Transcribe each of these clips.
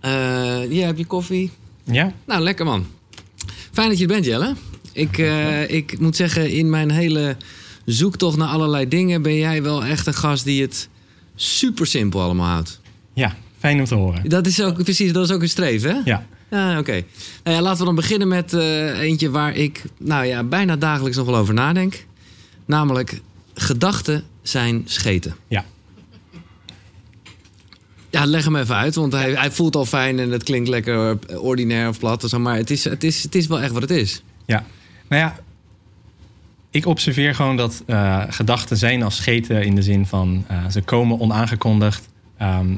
Eh hier heb je koffie. Ja? Nou, lekker man. Fijn dat je er bent, Jelle. Ik, eh, ik moet zeggen, in mijn hele zoektocht naar allerlei dingen... ben jij wel echt een gast die het super simpel allemaal houdt. Ja, fijn om te horen. Dat is ook precies, dat is ook een streven, hè? Ja. Ja, oké. Nou ja, laten we dan beginnen met eh, eentje waar ik nou ja, bijna dagelijks nog wel over nadenk. Namelijk, gedachten zijn scheten. Ja. Ja, leg hem even uit, want hij, hij voelt al fijn en het klinkt lekker ordinair of plat. of zo, Maar het is, het, is, het is wel echt wat het is. Ja. Nou ja, ik observeer gewoon dat eh, gedachten zijn als scheten in de zin van eh, ze komen onaangekondigd. Ehm,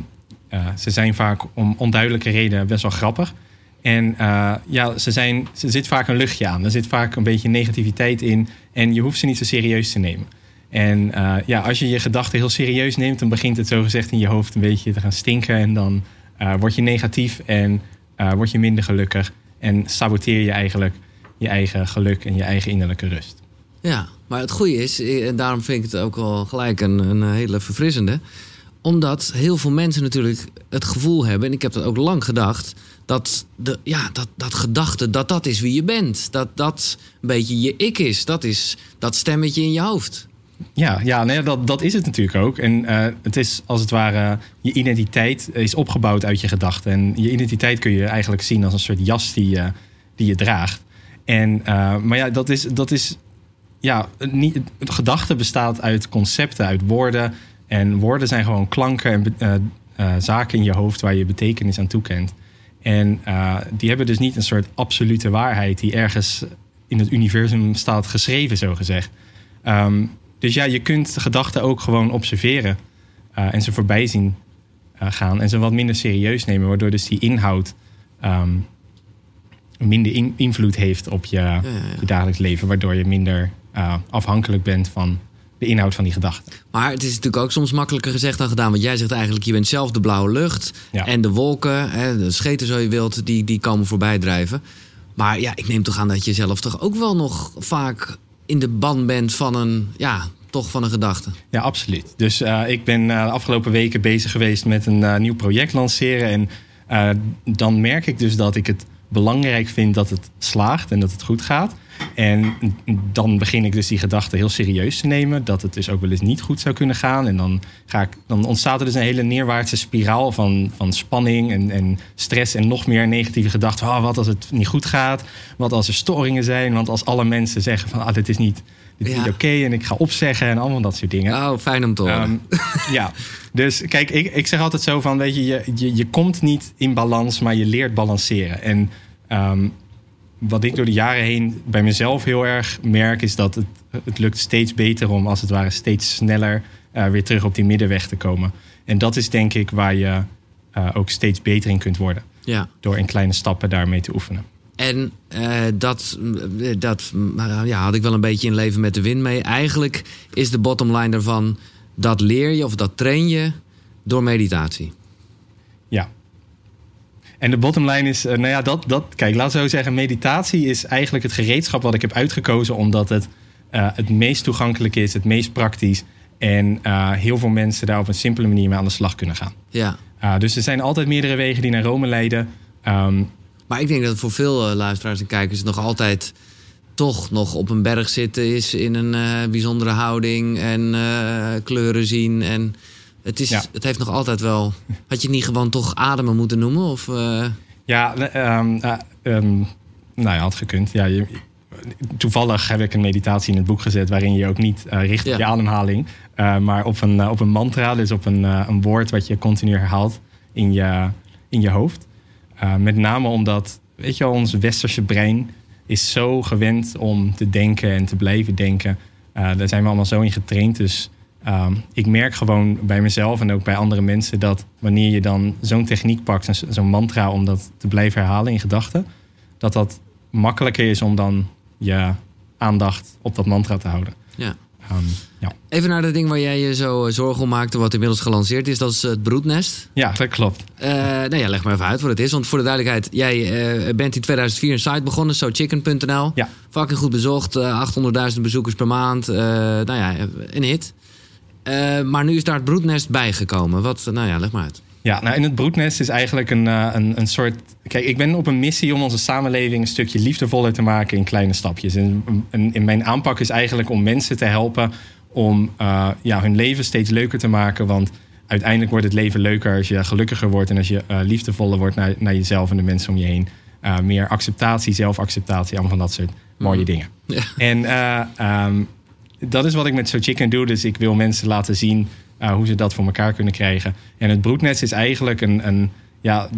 eh, ze zijn vaak om onduidelijke redenen best wel grappig. En eh, ja, ze zijn, er zit vaak een luchtje aan. Er zit vaak een beetje negativiteit in. En je hoeft ze niet zo serieus te nemen. En eh, ja, als je je gedachten heel serieus neemt, dan begint het zogezegd in je hoofd een beetje te gaan stinken. En dan eh, word je negatief en eh, word je minder gelukkig. En saboteer je eigenlijk je eigen geluk en je eigen innerlijke rust. Ja, maar het goede is, en daarom vind ik het ook wel gelijk een, een hele verfrissende. Omdat heel veel mensen natuurlijk het gevoel hebben, en ik heb dat ook lang gedacht, dat de, ja, dat, dat gedachte, dat dat is wie je bent. Dat dat een beetje je ik is. Dat is dat stemmetje in je hoofd. Ja, ja nee, dat, dat is het natuurlijk ook. En eh, het is als het ware, je identiteit is opgebouwd uit je gedachten. En je identiteit kun je eigenlijk zien als een soort jas die je, die je draagt. En, eh, maar ja, dat is, dat is ja, niet, het gedachte bestaat uit concepten, uit woorden. En woorden zijn gewoon klanken en eh, zaken in je hoofd waar je betekenis aan toekent. En die hebben dus niet een soort absolute waarheid die ergens in het universum staat geschreven, zo gezegd. Ehm, dus ja, je kunt gedachten ook gewoon observeren eh, en ze voorbij zien eh, gaan en ze wat minder serieus nemen, waardoor dus die inhoud ehm, minder in- invloed heeft op je, ja. je dagelijks leven, waardoor je minder eh, afhankelijk bent van de inhoud van die gedachten. Maar het is natuurlijk ook soms makkelijker gezegd dan gedaan. Want jij zegt eigenlijk, je bent zelf de blauwe lucht. En de wolken, hè, de scheten zo je wilt, die, die komen voorbij drijven. Maar ja, ik neem toch aan dat je zelf toch ook wel nog vaak in de ban bent van een, ja, toch van een gedachte. Ja, absoluut. Dus eh, ik ben eh, de afgelopen weken bezig geweest met een eh, nieuw project lanceren. En dan merk ik dus dat ik het belangrijk vind dat het slaagt en dat het goed gaat. En dan begin ik dus die gedachte heel serieus te nemen. Dat het dus ook wel eens niet goed zou kunnen gaan. En dan, ga ik, dan ontstaat er dus een hele neerwaartse spiraal van, van spanning en, en stress. En nog meer negatieve gedachten. Oh, wat als het niet goed gaat? Wat als er storingen zijn? Want als alle mensen zeggen van ah, dit is niet, dit is Ja. niet oké. en ik ga opzeggen en allemaal dat soort dingen. Oh, fijn om te horen. Ehm, ja, dus kijk, ik, ik zeg altijd zo van, weet je, je, je, je komt niet in balans, maar je leert balanceren. En ehm, wat ik door de jaren heen bij mezelf heel erg merk, is dat het, het lukt steeds beter om als het ware steeds sneller eh, weer terug op die middenweg te komen. En dat is denk ik waar je eh, ook steeds beter in kunt worden. ja. Door in kleine stappen daarmee te oefenen. En eh, dat, eh, dat eh, ja, had ik wel een beetje in leven met de wind mee. Eigenlijk is de bottom line daarvan... dat leer je of dat train je door meditatie. Ja. En de bottom line is, nou ja, dat, dat, kijk, laat zo zeggen, meditatie is eigenlijk het gereedschap wat ik heb uitgekozen, omdat het het meest toegankelijk is, het meest praktisch. En heel veel mensen daar op een simpele manier mee aan de slag kunnen gaan. Ja. Uh, dus er zijn altijd meerdere wegen die naar Rome leiden. Um, maar ik denk dat het voor veel uh, luisteraars en kijkers nog altijd toch nog op een berg zitten is in een uh, bijzondere houding en uh, kleuren zien. En het, is, ja. het heeft nog altijd wel. Had je het niet gewoon toch ademen moeten noemen? Of. Ja, um, um, nou ja, had gekund. Ja, je, toevallig heb ik een meditatie in het boek gezet waarin je ook niet uh, richt op ja. je ademhaling, uh, maar op een, uh, op een mantra, dus op een, een woord wat je continu herhaalt in je, in je hoofd. Met name omdat, weet je wel, ons westerse brein is zo gewend om te denken en te blijven denken. daar zijn we allemaal zo in getraind. Dus um, ik merk gewoon bij mezelf en ook bij andere mensen dat wanneer je dan zo'n techniek pakt, zo'n mantra om dat te blijven herhalen in gedachten, dat dat makkelijker is om dan je aandacht op dat mantra te houden. Ja. Um, ja. Even naar dat ding waar jij je zo zorgen om maakte, wat inmiddels gelanceerd is. Dat is het broednest. Ja, dat klopt. Uh, nou ja, leg maar even uit wat het is. Want voor de duidelijkheid, jij uh, bent in 2004 een site begonnen, sochicken.nl. Ja. Fucking goed bezocht, uh, 800.000 bezoekers per maand. Nou ja, een hit. Maar nu is daar het broednest bijgekomen. Wat, nou ja, leg maar uit. Ja, nou in het broednest is eigenlijk een, een, een soort. Kijk, ik ben op een missie om onze samenleving een stukje liefdevoller te maken in kleine stapjes. En, en in mijn aanpak is eigenlijk om mensen te helpen om uh, ja, hun leven steeds leuker te maken. Want uiteindelijk wordt het leven leuker als je gelukkiger wordt en als je uh, liefdevoller wordt naar, naar jezelf en de mensen om je heen. meer acceptatie, zelfacceptatie, allemaal van dat soort mooie mm. dingen. Ja. En um, dat is wat ik met So Chicken doe. Dus ik wil mensen laten zien hoe ze dat voor elkaar kunnen krijgen. En het broednest is eigenlijk een, een ja,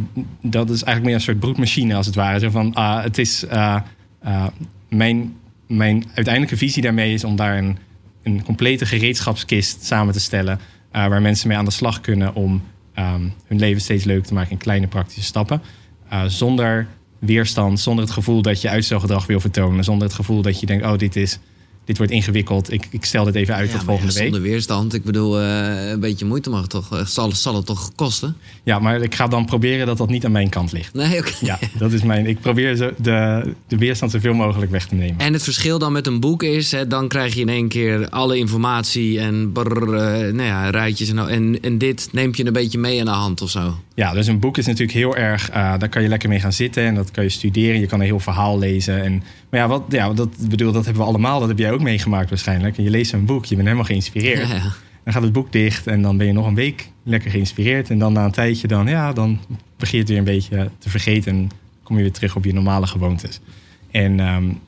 dat is eigenlijk meer een soort broedmachine als het ware. Zo van, uh, het is, mijn, mijn uiteindelijke visie daarmee is om daar een, een complete gereedschapskist samen te stellen. waar mensen mee aan de slag kunnen om um, hun leven steeds leuker te maken in kleine praktische stappen. zonder weerstand, zonder het gevoel dat je uitstelgedrag wil vertonen. Zonder het gevoel dat je denkt, oh, dit is dit wordt ingewikkeld. Ik, ik stel dit even uit tot volgende week. Zonder weerstand. Ik bedoel, uh, een beetje moeite mag het toch, uh, zal, zal het toch kosten? Ja, maar ik ga dan proberen dat dat niet aan mijn kant ligt. Nee, oké. Ja, dat is mijn. Ik probeer zo de, de weerstand zoveel mogelijk weg te nemen. En het verschil dan met een boek is, hè, dan krijg je in één keer alle informatie en brrr, uh, nou ja, rijtjes en, en, en dit neemt je een beetje mee in de hand of zo. Ja, dus een boek is natuurlijk heel erg. daar kan je lekker mee gaan zitten en dat kan je studeren. Je kan een heel verhaal lezen. En, maar ja, wat, ja dat, bedoel, dat hebben we allemaal. Dat heb jij ook meegemaakt waarschijnlijk. En je leest een boek, je bent helemaal geïnspireerd. Ja, ja. Dan gaat het boek dicht en dan ben je nog een week lekker geïnspireerd. En dan na een tijdje, dan, ja, dan begin je het weer een beetje te vergeten. En kom je weer terug op je normale gewoontes. En um,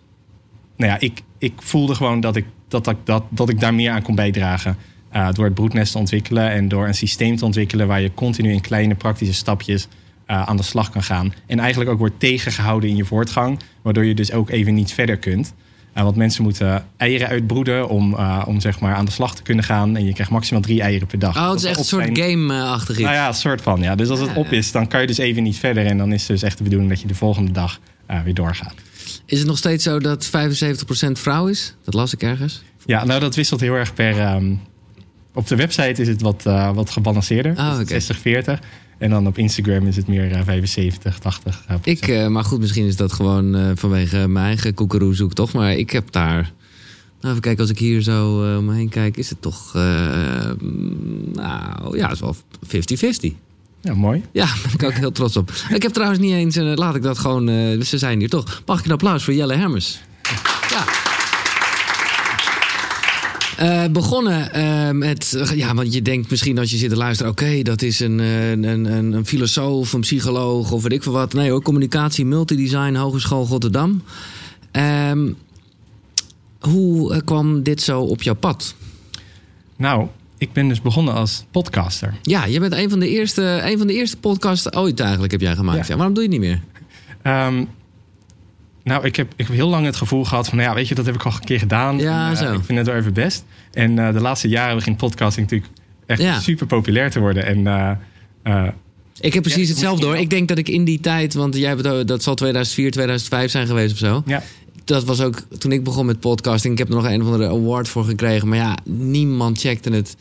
nou ja, ik, ik voelde gewoon dat ik, dat, dat, dat, dat ik daar meer aan kon bijdragen. Uh, door het broednest te ontwikkelen en door een systeem te ontwikkelen waar je continu in kleine praktische stapjes aan de slag kan gaan. En eigenlijk ook wordt tegengehouden in je voortgang, waardoor je dus ook even niet verder kunt. Uh, want mensen moeten eieren uitbroeden om, uh, om zeg maar aan de slag te kunnen gaan. En je krijgt maximaal drie eieren per dag. Oh, het is echt een soort game-achtig Nou ja, een soort van. Ja. Dus als het op is, dan kan je dus even niet verder. En dan is het dus echt de bedoeling dat je de volgende dag weer doorgaat. Is het nog steeds zo dat 75% vrouw is? Dat las ik ergens. Ja, nou dat wisselt heel erg per... Um, op de website is het wat, wat gebalanceerder. Oh, okay. 60-40. En dan op Instagram is het meer uh, 75, 80. Uh, ik, uh, maar goed, misschien is dat gewoon uh, vanwege mijn eigen koekeroe toch. Maar ik heb daar... Nou, even kijken, als ik hier zo uh, om me heen kijk, is het toch... nou, ja, het is wel 50-50. Ja, mooi. Ja, daar ben ik ook heel trots op. Ik heb trouwens niet eens... laat ik dat gewoon... ze zijn hier toch. Mag ik een applaus voor Jelle Hermers? Ja. Uh, begonnen uh, met, ja, want je denkt misschien als je zit te luisteren, oké, dat is een, een, een, een, filosoof, een psycholoog of weet ik veel wat. Nee hoor, communicatie, multidesign, Hogeschool Rotterdam. Uh, hoe eh, kwam dit zo op jouw pad? Nou, ik ben dus begonnen als podcaster. Ja, je bent een van de eerste, een van de eerste podcasts ooit eigenlijk heb jij gemaakt. Ja. waarom doe je het niet meer? Um, nou, ik heb, ik heb heel lang het gevoel gehad van, nou ja, weet je, dat heb ik al een keer gedaan. Ja, en, zo. Ik vind het wel even best. En uh, de laatste jaren begint podcasting natuurlijk echt ja. super populair te worden. En uh, ik heb precies ja, hetzelfde hoor. Ik denk dat ik in die tijd, want jij hebt, dat zal 2004, 2005 zijn geweest of zo. Ja. Dat was ook toen ik begon met podcasting. Ik heb er nog een of andere award voor gekregen. Maar ja, niemand checkte het.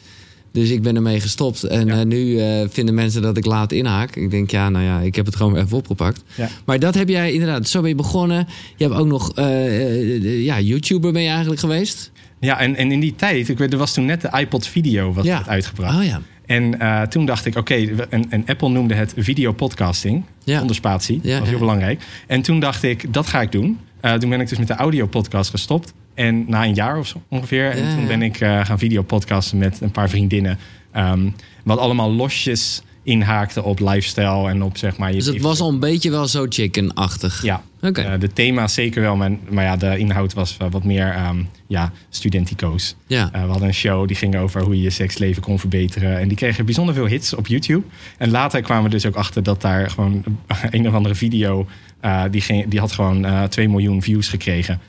Dus ik ben ermee gestopt. En ja. uh, nu uh, vinden mensen dat ik laat inhaak. Ik denk, ja, nou ja, ik heb het gewoon even opgepakt. Ja. Maar dat heb jij inderdaad, zo ben je begonnen. Je hebt ook nog, uh, ja, YouTuber ben je eigenlijk geweest. Ja, en, en in die tijd, ik weet, er was toen net de iPod Video wat ja. uitgebracht. Oh ja. En uh, toen dacht ik, oké, okay, en, en, Apple noemde het video podcasting, ja. onder spatie. Ja, dat was heel belangrijk. En toen dacht ik, dat ga ik doen. Uh, toen ben ik dus met de audio podcast gestopt. En na een jaar of zo ongeveer. En toen ben ik uh, gaan videopodcasten met een paar vriendinnen. Um, wat allemaal losjes inhaakte op lifestyle en op zeg maar... Je dus het was al een beetje wel zo chicken-achtig? Ja. Oké. Okay. Uh, de thema's zeker wel, maar, maar ja, de inhoud was wat meer um, ja, studentico's. Ja. Uh, we hadden een show die ging over hoe je je seksleven kon verbeteren. En die kregen bijzonder veel hits op YouTube. En later kwamen we dus ook achter dat daar gewoon een of andere video... Uh, die, ging, die had gewoon 2 miljoen views gekregen.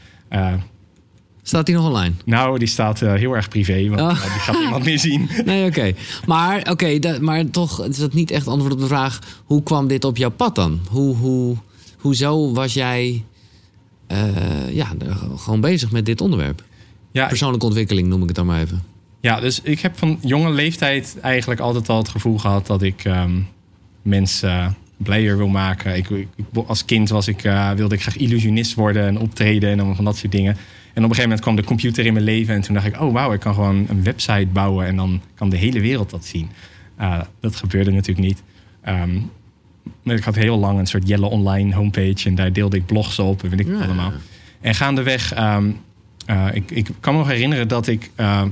Staat die nog online? Nou, die staat uh, heel erg privé, want oh. uh, die gaat niemand meer zien. Nee, oké. Okay. Maar, oké, okay, maar toch is dat niet echt antwoord op de vraag... hoe kwam dit op jouw pad dan? Hoe, hoe, hoezo was jij uh, ja, gewoon bezig met dit onderwerp? Ja, Persoonlijke ontwikkeling noem ik het dan maar even. Ja, dus ik heb van jonge leeftijd eigenlijk altijd al het gevoel gehad... dat ik um, mensen blijer wil maken. Ik, ik, als kind was ik, wilde ik graag illusionist worden en optreden en allemaal van dat soort dingen... En op een gegeven moment kwam de computer in mijn leven. En toen dacht ik, oh wauw, ik kan gewoon een website bouwen. En dan kan de hele wereld dat zien. Uh, dat gebeurde natuurlijk niet. ehm, ik had heel lang een soort Jelle Online homepage. En daar deelde ik blogs op en weet ik Ja. allemaal. En gaandeweg, ehm eh, ik, ik kan me nog herinneren dat ik eh,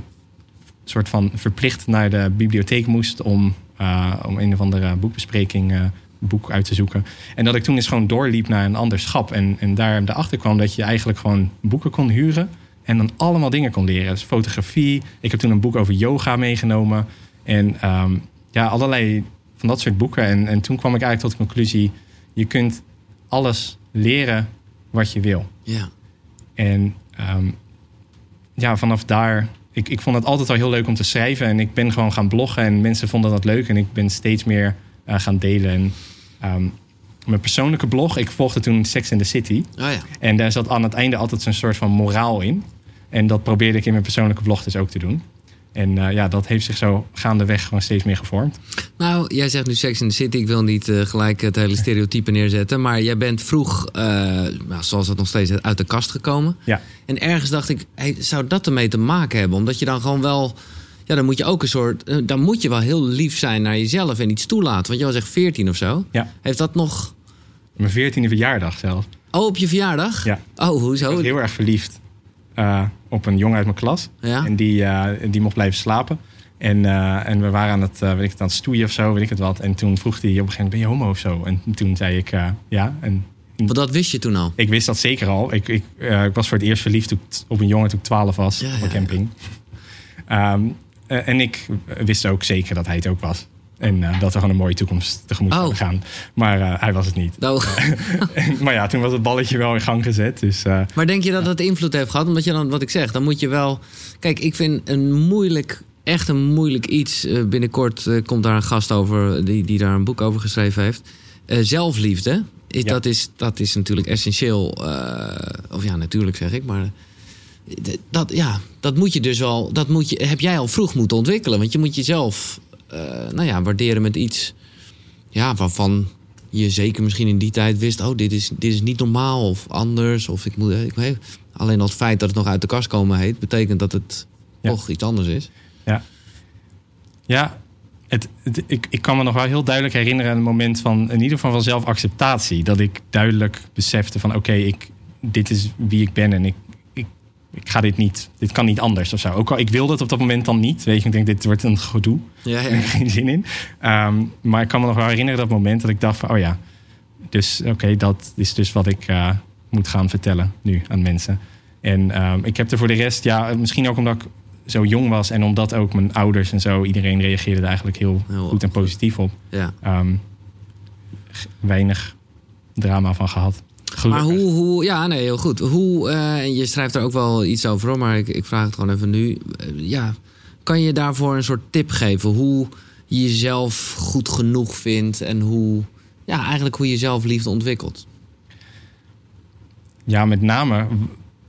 soort van verplicht naar de bibliotheek moest om, eh, om een of andere boekbespreking eh, boek uit te zoeken. En dat ik toen eens gewoon doorliep naar een ander schap. En, en daar erachter kwam dat je eigenlijk gewoon boeken kon huren. En dan allemaal dingen kon leren. Dus fotografie. Ik heb toen een boek over yoga meegenomen. En ehm, ja, allerlei van dat soort boeken. En, en toen kwam ik eigenlijk tot de conclusie: je kunt alles leren wat je wil. Ja. En ehm, ja, vanaf daar. Ik, ik vond het altijd al heel leuk om te schrijven. En ik ben gewoon gaan bloggen. En mensen vonden dat leuk. En ik ben steeds meer eh, gaan delen. En ehm, mijn persoonlijke blog. Ik volgde toen Sex in the City. Oh ja. En daar zat aan het einde altijd zo'n soort van moraal in. En dat probeerde ik in mijn persoonlijke blog dus ook te doen. En eh, ja, dat heeft zich zo gaandeweg gewoon steeds meer gevormd. Nou, jij zegt nu Sex in the City. Ik wil niet eh, gelijk het hele stereotype neerzetten. Maar jij bent vroeg, eh, nou, zoals het nog steeds uit de kast gekomen. Ja, En ergens dacht ik, hey, zou dat ermee te maken hebben? Omdat je dan gewoon wel... Ja, dan moet je ook een soort... eh, Dan moet je wel heel lief zijn naar jezelf en iets toelaten. Want je was echt 14 of zo. ja. Heeft dat nog... Mijn veertiende verjaardag zelfs. Oh, op je verjaardag? Ja. Oh, Ik hoezo? was heel erg verliefd eh, op een jongen uit mijn klas. Ja? En die, eh, die mocht blijven slapen. En, en we waren aan het, weet ik het, aan het stoeien of zo, weet ik het wat. En toen vroeg hij op een gegeven moment, ben je homo of zo? En toen zei ik, ja. En Want dat wist je toen al. ik wist dat zeker al. Ik, ik, ik was voor het eerst verliefd ik op een jongen toen ik 12 was Ja, op een ja, camping. Eh, en ik wist ook zeker dat hij het ook was. En eh, dat we gewoon een mooie toekomst tegemoet Oh. zouden gaan. Maar eh, hij was het niet. Nou, maar ja, toen was het balletje wel in gang gezet. Dus maar denk je dat dat invloed heeft gehad? Omdat je dan, wat ik zeg, dan moet je wel... Kijk, ik vind een moeilijk, echt een moeilijk iets... binnenkort komt daar een gast over die, die daar een boek over geschreven heeft. Zelfliefde. Is, Ja. dat, is, dat is natuurlijk essentieel. of ja, natuurlijk zeg ik, maar... eh, Dat, ja, dat moet je dus wel... Dat moet je, heb jij al vroeg moeten ontwikkelen. Want je moet jezelf eh, nou ja, waarderen met iets... Ja, waarvan je zeker misschien in die tijd wist... oh, dit is, dit is niet normaal of anders. Of ik moet, ik weet, alleen al het feit dat het nog uit de kast komen heet... betekent dat het Ja. toch iets anders is. Ja, het, het- ik, ik kan me nog wel heel duidelijk herinneren aan het moment van in ieder geval van zelfacceptatie. Dat ik duidelijk besefte van oké, ik dit is wie ik ben en ik, ik, ga dit niet, dit kan niet anders of zo. Ook al ik wilde het op dat moment dan niet. Weet je, ik denk dit wordt een gedoe. Ja, heb ik geen zin in. Ehm, maar ik kan me nog wel herinneren dat moment dat ik dacht van oh ja, dus oké, dat is dus wat ik eh, moet gaan vertellen nu aan mensen. En ehm, ik heb er voor de rest, ja, misschien ook omdat ik zo jong was en omdat ook mijn ouders en zo, iedereen reageerde er eigenlijk heel, Heel goed en positief op. ja. Ehm, weinig drama van gehad. Maar hoe, hoe, ja, nee, heel goed. Hoe, en je schrijft er ook wel iets over, maar ik, ik vraag het gewoon even nu. Eh, ja, kan je daarvoor een soort tip geven? Hoe je jezelf goed genoeg vindt en hoe, ja, eigenlijk hoe je zelfliefde ontwikkelt? Ja, met name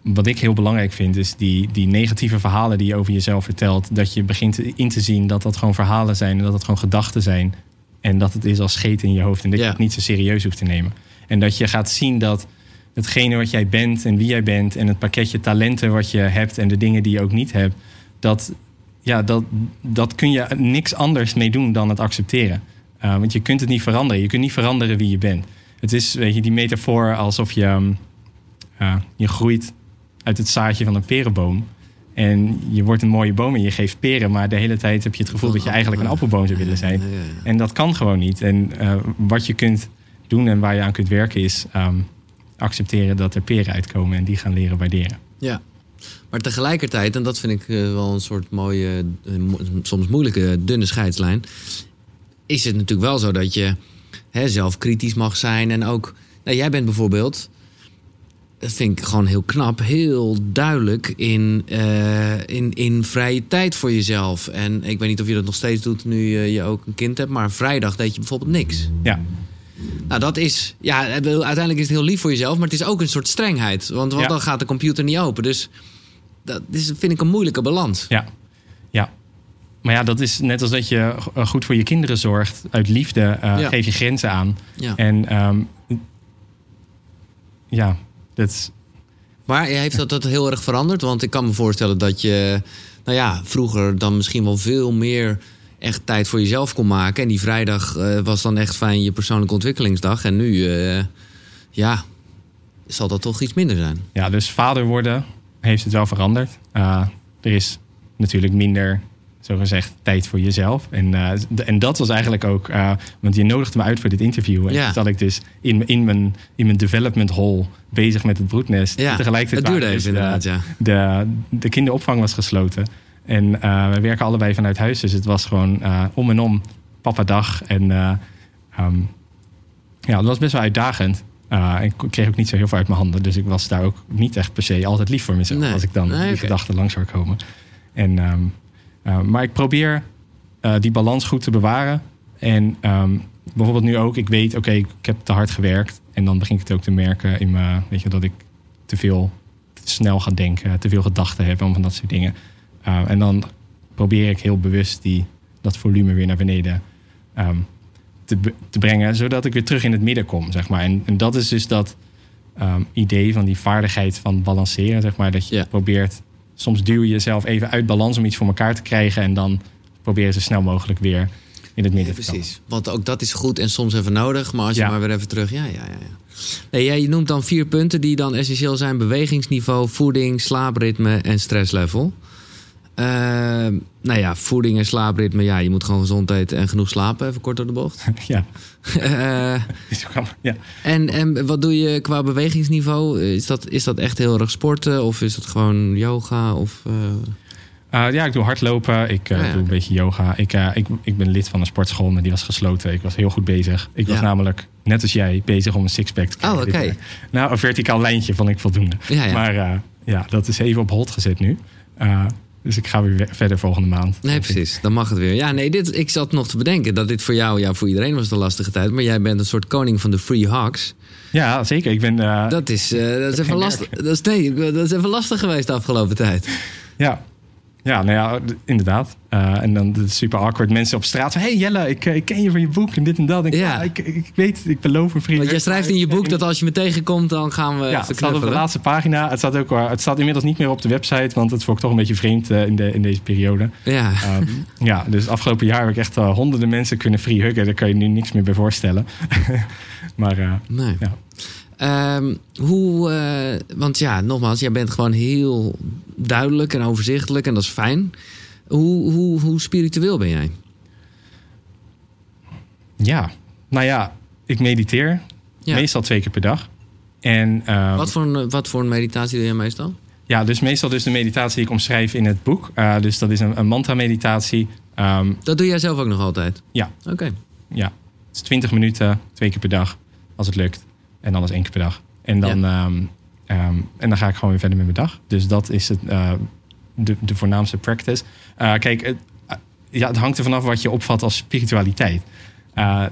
wat ik heel belangrijk vind, is die, die negatieve verhalen die je over jezelf vertelt. Dat je begint in te zien dat dat gewoon verhalen zijn en dat het gewoon gedachten zijn. En dat het is als scheet in je hoofd en dat Ja. je het niet zo serieus hoeft te nemen. En dat je gaat zien dat hetgene wat jij bent en wie jij bent en het pakketje talenten wat je hebt en de dingen die je ook niet hebt, dat, ja, dat, dat kun je niks anders mee doen dan het accepteren. Uh, want je kunt het niet veranderen. Je kunt niet veranderen wie je bent. Het is, weet je, die metafoor alsof je, um, uh, je groeit uit het zaadje van een perenboom. En je wordt een mooie boom en je geeft peren, maar de hele tijd heb je het gevoel dat je eigenlijk een appelboom zou willen zijn. En dat kan gewoon niet. En uh, wat je kunt doen en waar je aan kunt werken is um, accepteren dat er peren uitkomen en die gaan leren waarderen. Ja. Maar tegelijkertijd, en dat vind ik uh, wel een soort mooie, mo soms moeilijke, dunne scheidslijn. Is het natuurlijk wel zo dat je hè, zelf kritisch mag zijn. En ook, nou, jij bent bijvoorbeeld, dat vind ik gewoon heel knap, heel duidelijk in, uh, in, in vrije tijd voor jezelf. En ik weet niet of je dat nog steeds doet nu je, je ook een kind hebt. Maar vrijdag deed je bijvoorbeeld niks. Ja. Nou, dat is. Ja, uiteindelijk is het heel lief voor jezelf, maar het is ook een soort strengheid. Want, want ja. dan gaat de computer niet open. Dus dat is, vind ik een moeilijke balans. Ja, ja. Maar ja, dat is net als dat je goed voor je kinderen zorgt. Uit liefde uh, ja. geef je grenzen aan. Ja. En um, ja, dat is. Maar heeft dat, dat heel erg veranderd? Want ik kan me voorstellen dat je, nou ja, vroeger dan misschien wel veel meer echt tijd voor jezelf kon maken. En die vrijdag eh, was dan echt fijn je persoonlijke ontwikkelingsdag. En nu, eh, ja, zal dat toch iets minder zijn. Ja, dus vader worden heeft het wel veranderd. Uh, er is natuurlijk minder, zo gezegd, tijd voor jezelf. En, en dat was eigenlijk ook, want je nodigde me uit voor dit interview. En Ja. zat ik dus in, in, mijn, in mijn development hall bezig met het broednest. Ja, En tegelijkertijd het duurde even dus inderdaad, de, ja. de, de kinderopvang was gesloten. En eh, we werken allebei vanuit huis. Dus het was gewoon eh, om en om papa dag. En eh, ehm, ja, dat was best wel uitdagend. Ik kreeg ook niet zo heel veel uit mijn handen. Dus ik was daar ook niet echt per se altijd lief voor mezelf. Nee. Als ik dan Nee, die gedachten langs zou komen. En, ehm, maar ik probeer die balans goed te bewaren. En um, bijvoorbeeld nu ook, ik weet, oké, okay, ik heb te hard gewerkt. En dan begin ik het ook te merken in me, weet je, dat ik te veel te snel ga denken, te veel gedachten heb om van dat soort dingen. Uh, en dan probeer ik heel bewust die, dat volume weer naar beneden um, te, te, brengen, zodat ik weer terug in het midden kom, zeg maar. En, en dat is dus dat um, idee van die vaardigheid van balanceren, zeg maar. Dat je Ja. probeert, soms duw je jezelf even uit balans om iets voor elkaar te krijgen. En dan probeer je zo snel mogelijk weer in het midden Ja, te komen. precies. Want ook dat is goed en soms even nodig. Maar als je Ja. maar weer even terug... Ja, ja, ja. ja. Nee, jij noemt dan vier punten die dan essentieel zijn. Bewegingsniveau, voeding, slaapritme en stresslevel. Uh, nou ja, voeding en slaapritme. Ja, je moet gewoon gezond eten en genoeg slapen. Even kort door de bocht. Ja. uh, ja. en, en wat doe je qua bewegingsniveau? Is dat, is dat echt heel erg sporten? Of is dat gewoon yoga? Of, uh... Uh, ja, ik doe hardlopen. Ik Ah, ja, doe een beetje yoga. Ik, ik, ik ben lid van een sportschool, maar die was gesloten. Ik was heel goed bezig. Ik was namelijk, net als jij, bezig om een sixpack te krijgen. Oh, oké. Nou, een verticaal lijntje vond ik voldoende. Ja. Maar ja, dat is even op hold gezet nu. Dus ik ga weer we- verder volgende maand. Nee, precies. Dan mag het weer. Ja, nee, dit, ik zat nog te bedenken dat dit voor jou, ja, voor iedereen was het een lastige tijd. Maar jij bent een soort koning van de free hugs. Ja, zeker. Ik ben... uh, Dat is, uh, dat is even lastig. Dat is, nee, dat is even lastig geweest de afgelopen tijd. Ja. Ja, nou ja, inderdaad. Uh, en dan is super awkward. Mensen op straat zeggen... hey Jelle, ik, ik ken je van je boek en dit en dat. En ik, Ja. ja. ik, ik weet, ik beloof een vriend. Want jij schrijft in je boek dat als je me tegenkomt, dan gaan we Ja, het staat op de laatste pagina. Het staat, ook, wel- het staat inmiddels niet meer op de website, want het vond ik toch een beetje vreemd uh, in, de, in deze periode. Ja. Um, ja, dus afgelopen jaar heb ik echt uh, honderden mensen kunnen free huggen. Daar kan je nu niks meer bij voorstellen. maar Nee. ja. Um, hoe, uh, want ja, nogmaals, jij bent gewoon heel duidelijk en overzichtelijk en dat is fijn. Hoe, hoe, hoe spiritueel ben jij? ja, nou ja, ik mediteer Ja. meestal twee keer per dag. En, um, Wat voor, een, wat voor een meditatie doe je meestal? Ja, dus meestal dus de meditatie die ik omschrijf in het boek. Uh, dus dat is een, een mantra-meditatie. Um, Dat doe jij zelf ook nog altijd? Ja. Oké. Okay. Ja, het is 20 minuten, twee keer per dag, als het lukt. En dan is één keer per dag. En dan, ja. um, um, en dan ga ik gewoon weer verder met mijn dag. Dus dat is het, uh, de, de voornaamste practice. Uh, kijk, het, ja, het hangt er vanaf wat je opvat als spiritualiteit.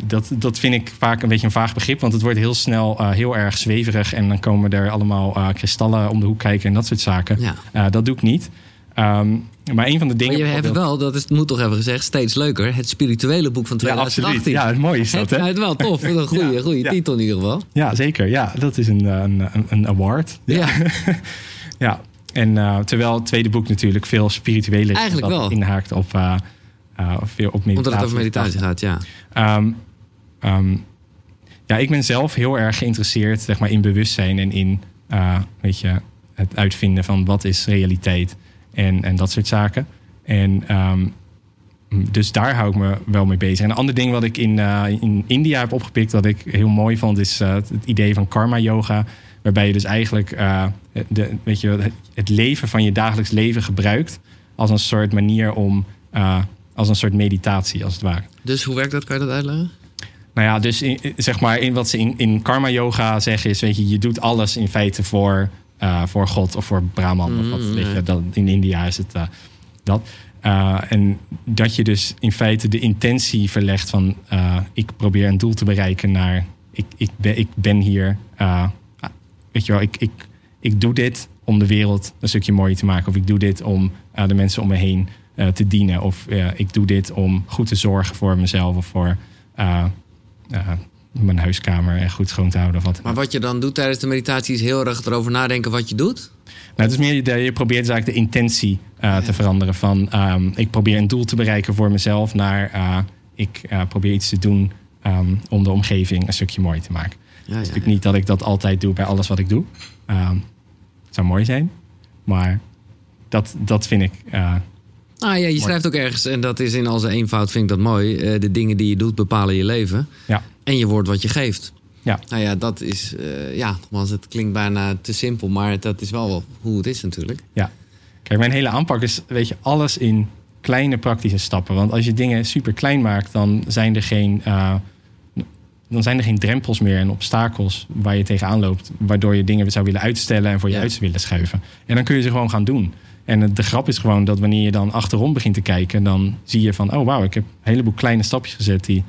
Dat, dat vind ik vaak een beetje een vaag begrip, want het wordt heel snel heel erg zweverig. En dan komen er allemaal kristallen om de hoek kijken en dat soort zaken. Ja. dat doe ik niet. Um, maar een van de dingen. Maar je hebt wel, dat is, moet toch even gezegd, steeds leuker. Het spirituele boek van 2018. Ja, absoluut. Ja, mooi is dat, hè? Het wel tof. Een goede, ja, goede ja. titel in ieder geval. Ja, zeker. Ja, dat is een, een, een, een award. Ja. ja. En uh, terwijl het tweede boek natuurlijk veel spirituele is. Eigenlijk wel. inhaakt op, uh, uh, veel op meditatie. Omdat het over meditatie gaat, ja. Um, um, ja, ik ben zelf heel erg geïnteresseerd zeg maar, in bewustzijn en in weet je, het uitvinden van wat is realiteit en, en dat soort zaken. En um, dus daar hou ik me wel mee bezig. En een ander ding wat ik in, uh, in India heb opgepikt, wat ik heel mooi vond, is uh, het idee van karma yoga. Waarbij je dus eigenlijk uh, de, weet je, het, leven van je dagelijks leven gebruikt als een soort manier om, als een soort meditatie als het ware. Dus hoe werkt dat? Kan je dat uitleggen? Nou ja, dus in, zeg maar in wat ze in, in karma yoga zeggen is, weet je, je doet alles in feite voor, uh, voor God of voor Brahman. Mm, of wat, weet je, dat, in India is het uh, dat. Uh, en dat je dus in feite de intentie verlegt van ik probeer een doel te bereiken naar ik, ik, ben, ik ben hier. Weet je wel, ik, ik, ik doe dit om de wereld een stukje mooier te maken. Of ik doe dit om de mensen om me heen te dienen. Of ik doe dit om goed te zorgen voor mezelf of voor mijn huiskamer echt goed schoon te houden. Of wat. Maar wat je dan doet tijdens de meditatie is heel erg erover nadenken wat je doet? Nou, het is meer, je, je probeert dus eigenlijk de intentie uh, te veranderen. Van um, ik probeer een doel te bereiken voor mezelf naar uh, ik uh, probeer iets te doen um, om de omgeving een stukje mooi te maken. Ja, het is natuurlijk niet dat ik dat altijd doe bij alles wat ik doe. Um, het zou mooi zijn, maar dat, dat vind ik. ah ja, je schrijft ook ergens, en dat is in al zijn eenvoud, vind ik dat mooi. de dingen die je doet bepalen je leven. Ja. En je wordt wat je geeft. Ja. Nou ja, dat is, uh, ja, nogmaals, het klinkt bijna te simpel, maar dat is wel hoe het is natuurlijk. Ja. Kijk, mijn hele aanpak is, weet je, alles in kleine praktische stappen. Want als je dingen super klein maakt, dan zijn er geen, uh, dan zijn er geen drempels meer en obstakels waar je tegenaan loopt, waardoor je dingen zou willen uitstellen en voor je ja. uit zou willen schuiven. En dan kun je ze gewoon gaan doen. En de grap is gewoon dat wanneer je dan achterom begint te kijken, dan zie je van, oh wauw, ik heb een heleboel kleine stapjes gezet die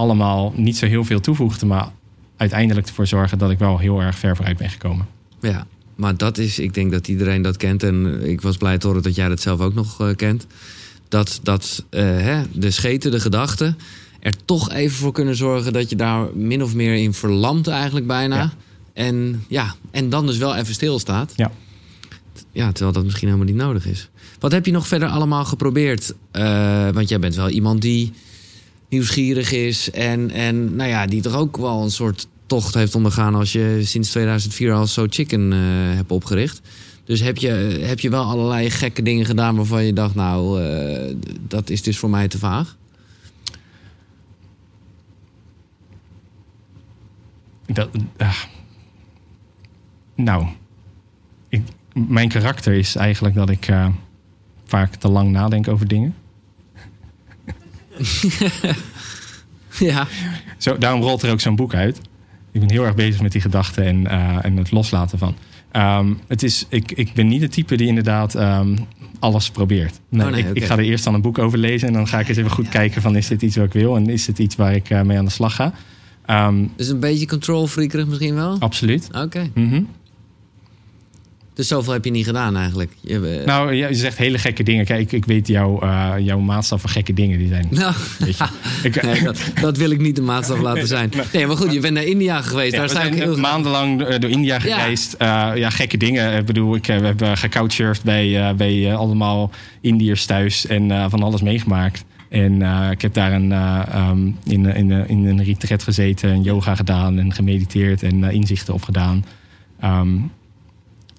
allemaal niet zo heel veel toevoegden, maar uiteindelijk ervoor zorgen dat ik wel heel erg ver vooruit ben gekomen. Ja, maar dat is, ik denk dat iedereen dat kent. En ik was blij te horen dat jij dat zelf ook nog uh, kent. Dat, dat uh, hè, de scheten, de gedachten, er toch even voor kunnen zorgen dat je daar min of meer in verlamt, eigenlijk bijna. Ja. En, ja, en dan dus wel even stilstaat. Ja. Ja, terwijl dat misschien helemaal niet nodig is. Wat heb je nog verder allemaal geprobeerd? Uh, want jij bent wel iemand die nieuwsgierig is. En, en nou ja, die toch ook wel een soort tocht heeft ondergaan als je sinds 2004 al So Chicken uh, hebt opgericht. Dus heb je, heb je wel allerlei gekke dingen gedaan waarvan je dacht, nou, uh, dat is dus voor mij te vaag? Dat, uh, nou, ik, mijn karakter is eigenlijk dat ik vaak te lang nadenk over dingen. ja. Zo, daarom rolt er ook zo'n boek uit. Ik ben heel erg bezig met die gedachten en, uh, en het loslaten van. Um, het is, ik, ik ben niet de type die inderdaad um, alles probeert. Nee, oh nee, ik, okay. ik, ga er eerst dan een boek over lezen en dan ga ik eens even goed ja. kijken van is dit iets wat ik wil en is dit iets waar ik uh, mee aan de slag ga. Um, dus een beetje control freakerig misschien wel? Absoluut. Oké. Okay. Mm -hmm. Dus zoveel heb je niet gedaan eigenlijk? Je, uh... Nou, je zegt hele gekke dingen. Kijk, ik weet jouw, uh, jouw maatstaf van gekke dingen. Die zijn. Nou, ik, nee, dat, dat, wil ik niet de maatstaf laten zijn. Nee, maar goed, je bent naar India geweest. Ja, daar zijn ik heel maandenlang door India gereisd. Ja, uh, ja gekke dingen. Ik bedoel, ik, we hebben gecouchsurfd bij, bij allemaal Indiërs thuis en van alles meegemaakt. En ik heb daar een, um, in, in, in een retreat gezeten, en yoga gedaan en gemediteerd en inzichten opgedaan. Um,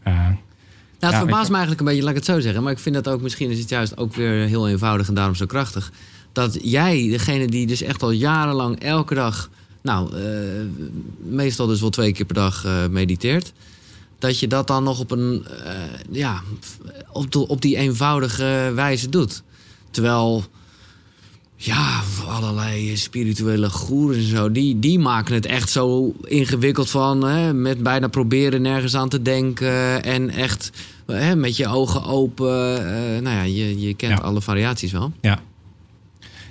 nou, het ja, verbaast me eigenlijk een beetje, laat ik het zo zeggen. Maar ik vind dat ook, misschien is het juist ook weer heel eenvoudig en daarom zo krachtig. Dat jij, degene die dus echt al jarenlang elke dag, nou, uh, meestal dus wel twee keer per dag uh, mediteert. Dat je dat dan nog op een, uh, ja, op, de, op die eenvoudige wijze doet. Terwijl, ja, allerlei spirituele goeroes en zo, die, die maken het echt zo ingewikkeld van, hè, met bijna proberen nergens aan te denken en echt hè, met je ogen open. Uh, nou ja, je, je kent ja. alle variaties wel. Ja.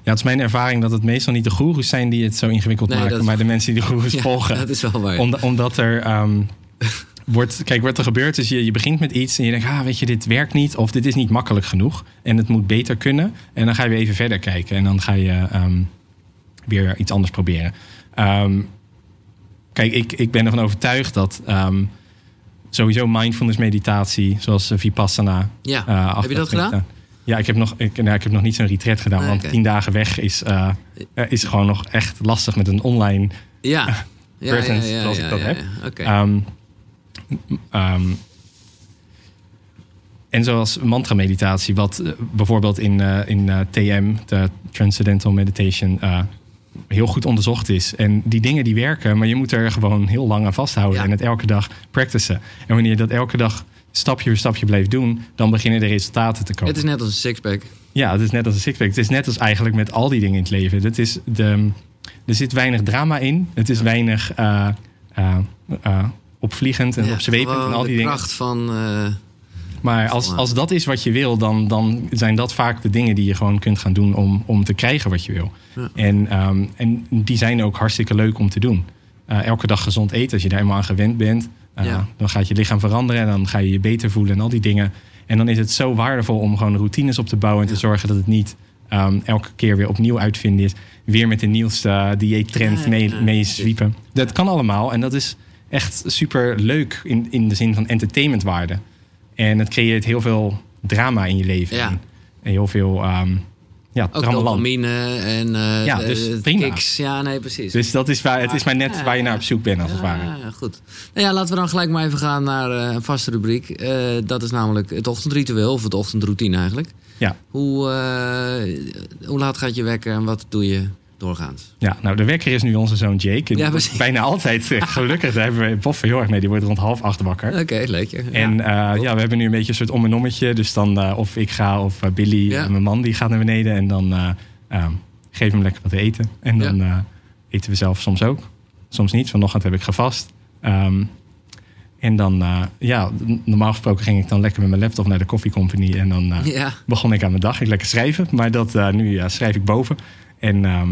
Ja, het is mijn ervaring dat het meestal niet de goeroes zijn die het zo ingewikkeld nee, maken, maar de mensen die de goeroes ja, volgen. Dat is wel waar. Om, omdat er. Um, wordt, kijk, wat er gebeurt is, je, je begint met iets en je denkt, ah, weet je, dit werkt niet of dit is niet makkelijk genoeg en het moet beter kunnen. En dan ga je weer even verder kijken en dan ga je um, weer iets anders proberen. Um, kijk, ik, ik ben ervan overtuigd dat um, sowieso mindfulness meditatie, zoals Vipassana. Ja, uh, heb je dat gedaan? Ja, ik heb nog, ik, nou, ik heb nog niet zo'n retreat gedaan, ah, want okay. tien dagen weg is, uh, is gewoon nog echt lastig met een online ja. presence, ja, ja, ja, zoals ik dat heb. Okay. Um, Um, en zoals mantra-meditatie, wat uh, bijvoorbeeld in, uh, in uh, TM, de Transcendental Meditation, heel goed onderzocht is. En die dingen die werken, maar je moet er gewoon heel lang aan vasthouden ja. en het elke dag practicen. En wanneer je dat elke dag stapje voor stapje blijft doen, dan beginnen de resultaten te komen. Het is net als een sixpack. Ja, het is net als een sixpack. Het is net als eigenlijk met al die dingen in het leven. Het is de, er zit weinig drama in. Het is weinig opvliegend en ja, opzwepend en al die de dingen. kracht van. Uh, maar als, als dat is wat je wil, dan, dan zijn dat vaak de dingen die je gewoon kunt gaan doen om, om te krijgen wat je wil. Ja. En, um, en die zijn ook hartstikke leuk om te doen. Uh, elke dag gezond eten, als je daar helemaal aan gewend bent, uh, ja. dan gaat je lichaam veranderen en dan ga je je beter voelen en al die dingen. En dan is het zo waardevol om gewoon routines op te bouwen en te zorgen dat het niet Ehm, elke keer weer opnieuw uitvinden is. Weer met de nieuwste dieettrend mee, ja. meezwiepen. Dat kan allemaal. En dat is echt super leuk in, in de zin van entertainmentwaarde. En het creëert heel veel drama in je leven. Ja. En, heel veel ehm ja, Ook dopamine en eh Ja, dus prima. kicks. Ja, nee, precies. Dus dat is waar, het is maar net Ja, waar je naar op zoek bent, als het ware. ja, goed. Nou ja, laten we dan gelijk maar even gaan naar eh, een vaste rubriek. Eh, dat is namelijk het ochtendritueel, of het ochtendroutine eigenlijk. Ja. Hoe, hoe laat gaat je wekker en wat doe je doorgaans? Ja, nou, de wekker is nu onze zoon Jake. Ja, precies. Bijna altijd, eh, gelukkig, daar hebben we Boffen heel erg mee. Die wordt rond half acht wakker. Oké, leuk. Ja. En eh, ja, we hebben nu een beetje een soort om en ommetje. Dus dan eh, of ik ga of Billy, Ja. mijn man, die gaat naar beneden. En dan eh ehm, geef hem lekker wat te eten. En dan eten we zelf soms ook. Soms niet. Vanochtend heb ik gevast. Ehm, en dan, ja, normaal gesproken ging ik dan lekker met mijn laptop naar de Coffee Company. En dan ja. begon ik aan mijn dag. Ik lekker schrijven. Maar dat, nu ja, schrijf ik boven. En ehm,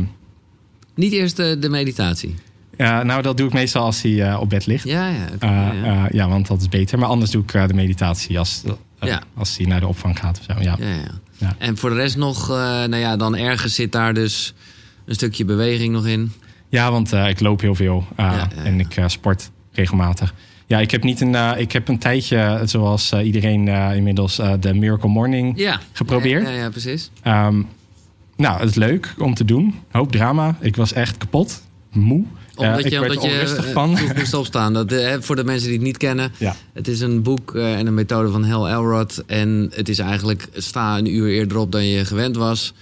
Niet eerst de, de meditatie. ja, nou, dat doe ik meestal als hij eh, op bed ligt. Ja, ja. Eh, ja. eh, ja, want dat is beter. Maar anders doe ik de meditatie als, Ja. als hij naar de opvang gaat of zo. Ja. ja, ja. Ja. En voor de rest nog, nou ja, dan ergens zit daar dus een stukje beweging nog in. Ja, want ik loop heel veel en ik sport regelmatig. Ja, ik heb niet een. ik heb een tijdje, zoals iedereen inmiddels, de Miracle Morning. Ja. Geprobeerd? Ja, ja, ja, precies. Ehm, nou, het is leuk om te doen. Hoop drama. Ik was echt kapot, moe. Eh, Omdat ik je, werd omdat je onrustig eh, van. moest opstaan. Dat, eh, voor de mensen die het niet kennen. Ja. Het is een boek eh, en een methode van Hal Elrod. En het is eigenlijk sta een uur eerder op dan je gewend was.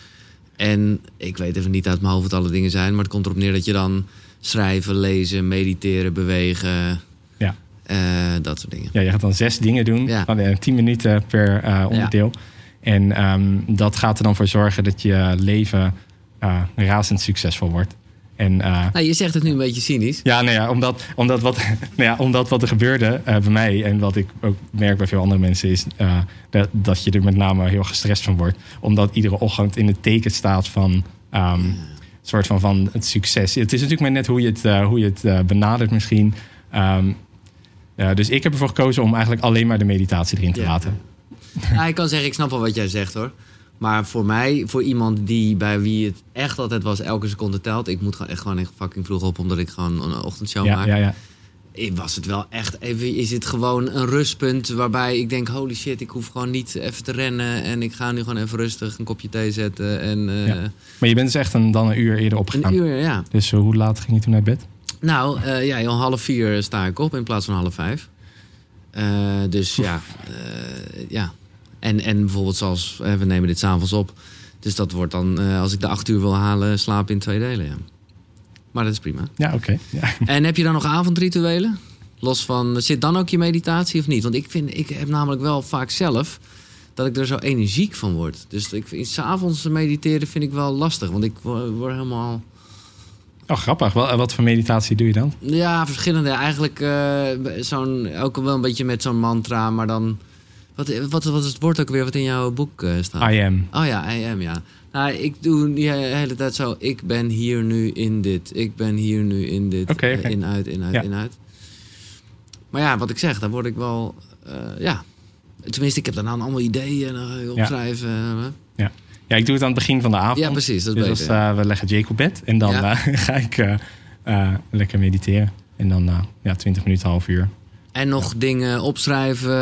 En ik weet even niet uit mijn hoofd wat alle dingen zijn. Maar het komt erop neer dat je dan schrijven, lezen, mediteren, bewegen. Ja. eh, dat soort dingen. Ja, je gaat dan zes dingen doen. Ja. Van, eh, tien minuten per eh, onderdeel. En ehm, dat gaat er dan voor zorgen dat je leven eh, razend succesvol wordt. En eh, Nou, je zegt het nu een beetje cynisch. ja, nou ja, omdat, omdat, wat, nou ja, omdat wat er gebeurde eh, bij mij en wat ik ook merk bij veel andere mensen is dat, dat je er met name heel gestrest van wordt. Omdat iedere ochtend in het teken staat van een soort van, van het succes. Het is natuurlijk maar net hoe je het, hoe je het benadert misschien. Ehm, dus ik heb ervoor gekozen om eigenlijk alleen maar de meditatie erin te Ja. laten. Nou, ik kan zeggen, ik snap wel wat jij zegt hoor. Maar voor mij, voor iemand die bij wie het echt altijd was, elke seconde telt. Ik moet gewoon echt gewoon echt fucking vroeg op, omdat ik gewoon een ochtendshow Ja, maak. ja, ja. Was het wel echt even. Is het gewoon een rustpunt waarbij ik denk: holy shit, ik hoef gewoon niet even te rennen. En ik ga nu gewoon even rustig een kopje thee zetten. En eh, Ja. Maar je bent dus echt een, dan een uur eerder opgegaan. een uur, ja. Dus eh, hoe laat ging je toen naar bed? Nou, eh, ja, om half vier sta ik op in plaats van half vijf. Dus ja, ja. En, en bijvoorbeeld zoals, we nemen dit s'avonds op. Dus dat wordt dan, eh, als ik de acht uur wil halen, slaap in twee delen, ja. Maar dat is prima. Ja, oké. Ja. En heb je dan nog avondrituelen? Los van, zit dan ook je meditatie of niet? Want ik, vind, ik heb namelijk wel vaak zelf dat ik er zo energiek van word. Dus ik vind, s'avonds mediteren vind ik wel lastig. Want ik word, helemaal... Oh, grappig. Wel, wat voor meditatie doe je dan? Ja, verschillende. Eigenlijk eh, zo'n, ook wel een beetje met zo'n mantra, maar dan... Wat, wat, wat is het woord ook weer wat in jouw boek eh, staat? I am. Oh ja, I am, ja. Nou, ik doe die hele tijd zo. Ik ben hier nu in dit. Ik ben hier nu in dit. Oké, Eh. In, uit, in, uit, Ja. in, uit. Maar ja, wat ik zeg, daar word ik wel... eh, ja. Tenminste, ik heb daarna allemaal ideeën en opschrijven. eh. Ja, ik doe het aan het begin van de avond. Ja, precies. Dat is Dus beter. als, we leggen Jake op bed en dan Ja. ga ik lekker mediteren. En dan ja, 20 minuten, half uur. En nog dingen opschrijven.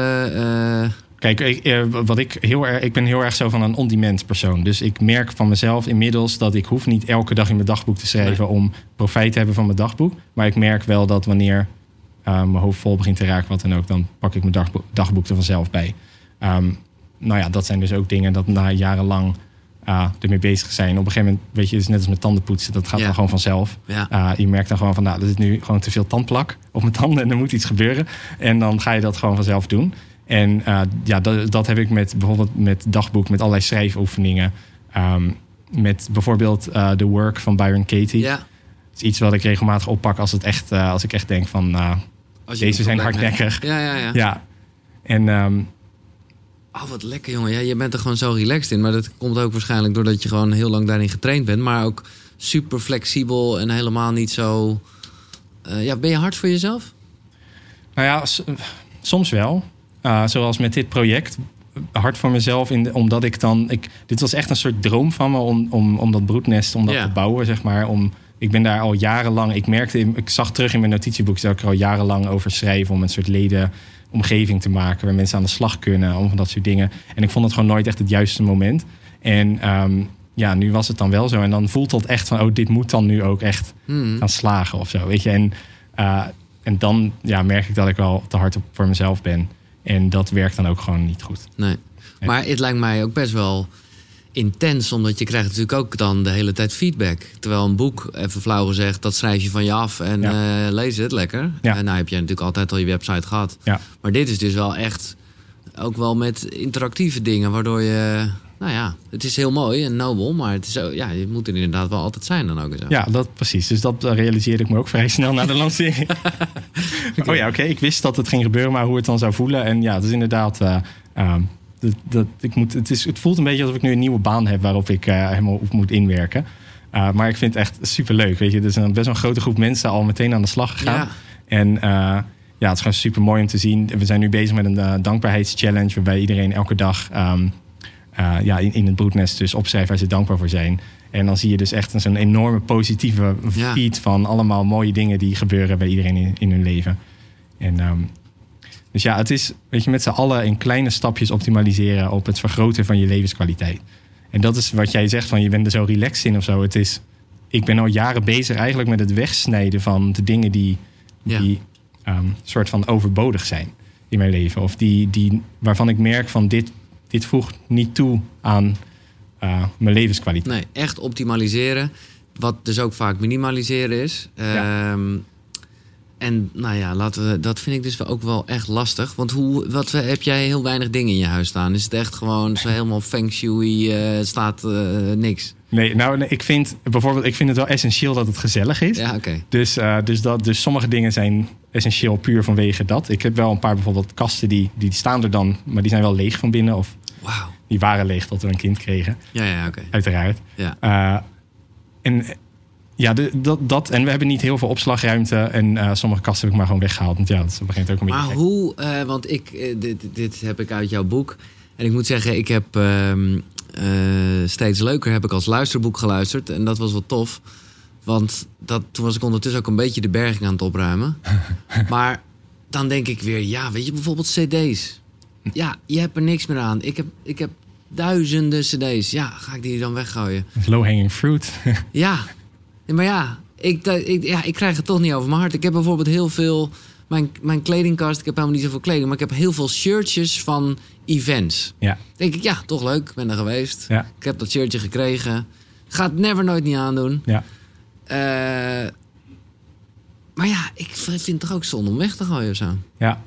Kijk, ik, eh, wat ik, heel erg, ik ben heel erg zo van een on-demand persoon. Dus ik merk van mezelf inmiddels dat ik hoef niet elke dag in mijn dagboek te schrijven om profijt te hebben van mijn dagboek. Maar ik merk wel dat wanneer eh, mijn hoofd vol begint te raken, wat dan ook, dan pak ik mijn dagboek, dagboek er vanzelf bij. Ehm, nou ja, dat zijn dus ook dingen dat na jarenlang eh, ermee bezig zijn. Op een gegeven moment, weet je, het is net als met tandenpoetsen, dat gaat Ja. dan gewoon vanzelf. ja. Uh, je merkt dan gewoon van, nou, er zit nu gewoon te veel tandplak op mijn tanden en er moet iets gebeuren. En dan ga je dat gewoon vanzelf doen. En uh, ja, dat, dat heb ik met bijvoorbeeld met dagboek, met allerlei schrijfoefeningen. Ehm, met bijvoorbeeld uh, The Work van Byron Katie. ja. Het is iets wat ik regelmatig oppak als, het echt, uh, als ik echt denk van, Als je deze zijn hardnekkig. Ja, ja, ja. Ja. En um, Oh, wat lekker, jongen. Ja, je bent er gewoon zo relaxed in. Maar dat komt ook waarschijnlijk doordat je gewoon heel lang daarin getraind bent. Maar ook super flexibel en helemaal niet zo... Ja, ben je hard voor jezelf? Nou ja, soms wel. Uh, zoals met dit project. hard voor mezelf. In omdat ik dan. Ik, dit was echt een soort droom van me om, om, om dat broednest om dat Ja. te bouwen, zeg maar. Om, ik ben daar al jarenlang. Ik merkte, ik zag terug in mijn notitieboek dat ik er al jarenlang over schrijf. Om een soort leden omgeving te maken waar mensen aan de slag kunnen. Om van dat soort dingen. En ik vond het gewoon nooit echt het juiste moment. En ehm, ja, nu was het dan wel zo. En dan voelt dat echt van, oh, dit moet dan nu ook echt Hmm. gaan slagen of zo. Weet je, en, eh, en dan ja, merk ik dat ik wel te hard op voor mezelf ben. En dat werkt dan ook gewoon niet goed. Nee. Maar het lijkt mij ook best wel intens, omdat je krijgt natuurlijk ook dan de hele tijd feedback. Terwijl een boek, even flauw gezegd, dat schrijf je van je af en Ja. eh, lees het lekker. Ja. En nou heb je natuurlijk altijd al je website gehad. Ja. Maar dit is dus wel echt ook wel met interactieve dingen, waardoor je, nou ja, het is heel mooi en nobel, maar het is ja, je moet er inderdaad wel altijd zijn dan ook zo. Ja, dat precies. Dus dat eh, realiseerde ik me ook vrij snel na de lancering. Oh ja, oké. Ik wist dat het ging gebeuren, maar hoe het dan zou voelen. En ja, het is inderdaad. eh, ehm, dat, dat, ik moet, het, is, het voelt een beetje alsof ik nu een nieuwe baan heb waarop ik eh, helemaal op moet inwerken. Maar ik vind het echt super leuk. Weet je, er is een best wel een grote groep mensen al meteen aan de slag gegaan. Ja. En ja, het is gewoon super mooi om te zien. We zijn nu bezig met een dankbaarheidschallenge, waarbij iedereen elke dag um, uh, ja, in, in het broednest dus opschrijft waar ze dankbaar voor zijn. En dan zie je dus echt zo'n enorme positieve feed ja. van allemaal mooie dingen die gebeuren bij iedereen in, in hun leven. En um, dus ja, het is, weet je, met z'n allen in kleine stapjes optimaliseren op het vergroten van je levenskwaliteit. En dat is wat jij zegt van je bent er zo relaxed in of zo. Het is, ik ben al jaren bezig eigenlijk met het wegsnijden van de dingen die, Ja. die um, soort van overbodig zijn in mijn leven. Of die, die, waarvan ik merk van dit, dit voegt niet toe aan uh, mijn levenskwaliteit. Nee, echt optimaliseren. Wat dus ook vaak minimaliseren is. Ja. Um, en nou ja, laten we, dat vind ik dus ook wel echt lastig. Want hoe, wat, heb jij heel weinig dingen in je huis staan? Is het echt gewoon zo helemaal feng shui, uh, staat uh, niks? Nee, nou, nee, ik vind bijvoorbeeld, ik vind het wel essentieel dat het gezellig is. Ja, oké. Okay. Dus, uh, dus, dat, dus sommige dingen zijn essentieel puur vanwege dat. Ik heb wel een paar bijvoorbeeld kasten die, die staan er dan, maar die zijn wel leeg van binnen. Of wow. die waren leeg tot we een kind kregen. Ja, ja, oké. Okay. Uiteraard. Ja. Uh, en ja, de, dat, dat, en we hebben niet heel veel opslagruimte. En uh, sommige kasten heb ik maar gewoon weggehaald. Want ja, dat begint ook een beetje. Maar hoe, uh, want ik, dit, dit heb ik uit jouw boek. En ik moet zeggen, ik heb uh, steeds leuker heb ik als luisterboek geluisterd. En dat was wel tof. Want dat, toen was ik ondertussen ook een beetje de berging aan het opruimen. maar dan denk ik weer, ja, weet je, bijvoorbeeld CD's. Ja, je hebt er niks meer aan. Ik heb, ik heb duizenden CD's. Ja, ga ik die dan weggooien? Low hanging fruit. ja, maar ja ik, ik, ja, ik krijg het toch niet over mijn hart. Ik heb bijvoorbeeld heel veel... Mijn, mijn kledingkast, ik heb helemaal niet zoveel kleding... maar ik heb heel veel shirtjes van events. Ja. denk ik, ja, toch leuk. Ik ben er geweest. Ja. Ik heb dat shirtje gekregen. Ga het never nooit niet aandoen. Ja. Uh, maar ja, ik vind het toch ook zonde om weg te gooien of zo. Ja.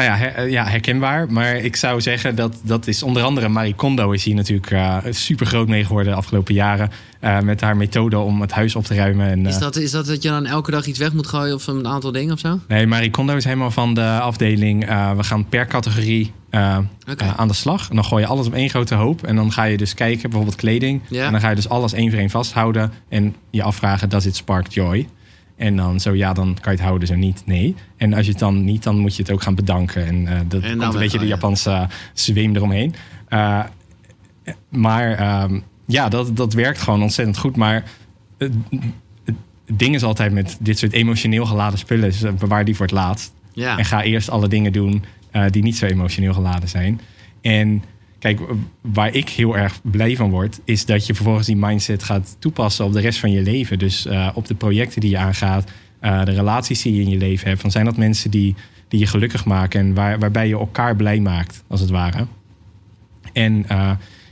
Nou ja, her, ja, herkenbaar. Maar ik zou zeggen dat dat is onder andere Marie Kondo is hier natuurlijk uh, super groot mee geworden de afgelopen jaren. Uh, met haar methode om het huis op te ruimen. En, uh, is, dat, is dat dat je dan elke dag iets weg moet gooien of een aantal dingen of zo? Nee, Marie Kondo is helemaal van de afdeling. we gaan per categorie okay. aan de slag. En dan gooi je alles op één grote hoop. En dan ga je dus kijken, bijvoorbeeld kleding. En dan ga je dus alles één voor één vasthouden. En je afvragen, does it spark joy? En dan zo ja, dan kan je het houden, zo niet, nee. En als je het dan niet, dan moet je het ook gaan bedanken. En uh, dat en komt een beetje de Japanse uh, zweem eromheen. Uh, maar um, ja, dat, dat werkt gewoon ontzettend goed. Maar het, het, ding is altijd met dit soort emotioneel geladen spullen... Is, bewaar die voor het laatst. Ja. En ga eerst alle dingen doen die niet zo emotioneel geladen zijn. En kijk, waar ik heel erg blij van word... is dat je vervolgens die mindset gaat toepassen op de rest van je leven. Dus uh, op de projecten die je aangaat... Uh, de relaties die je in je leven hebt. Van zijn dat mensen die, die je gelukkig maken... en waar, waarbij je elkaar blij maakt, als het ware. En uh,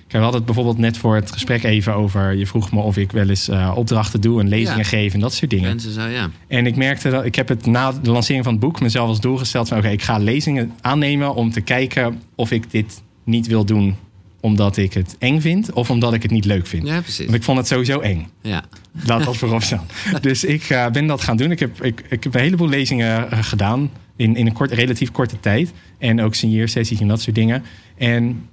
ik had het bijvoorbeeld net voor het gesprek even over... je vroeg me of ik wel eens opdrachten doe en lezingen ja. geef en dat soort dingen. Mensen zo, ja. En ik merkte dat... ik heb het na de lancering van het boek mezelf als doel gesteld... van oké, okay, ik ga lezingen aannemen om te kijken of ik dit niet wil doen omdat ik het eng vind of omdat ik het niet leuk vind. Ja, precies. Want ik vond het sowieso eng. Ja. Laat dat voorop staan. dus ik uh, ben dat gaan doen. Ik heb, ik, ik heb een heleboel lezingen uh, gedaan in, in een kort, relatief korte tijd. En ook signeersessies en dat soort dingen. En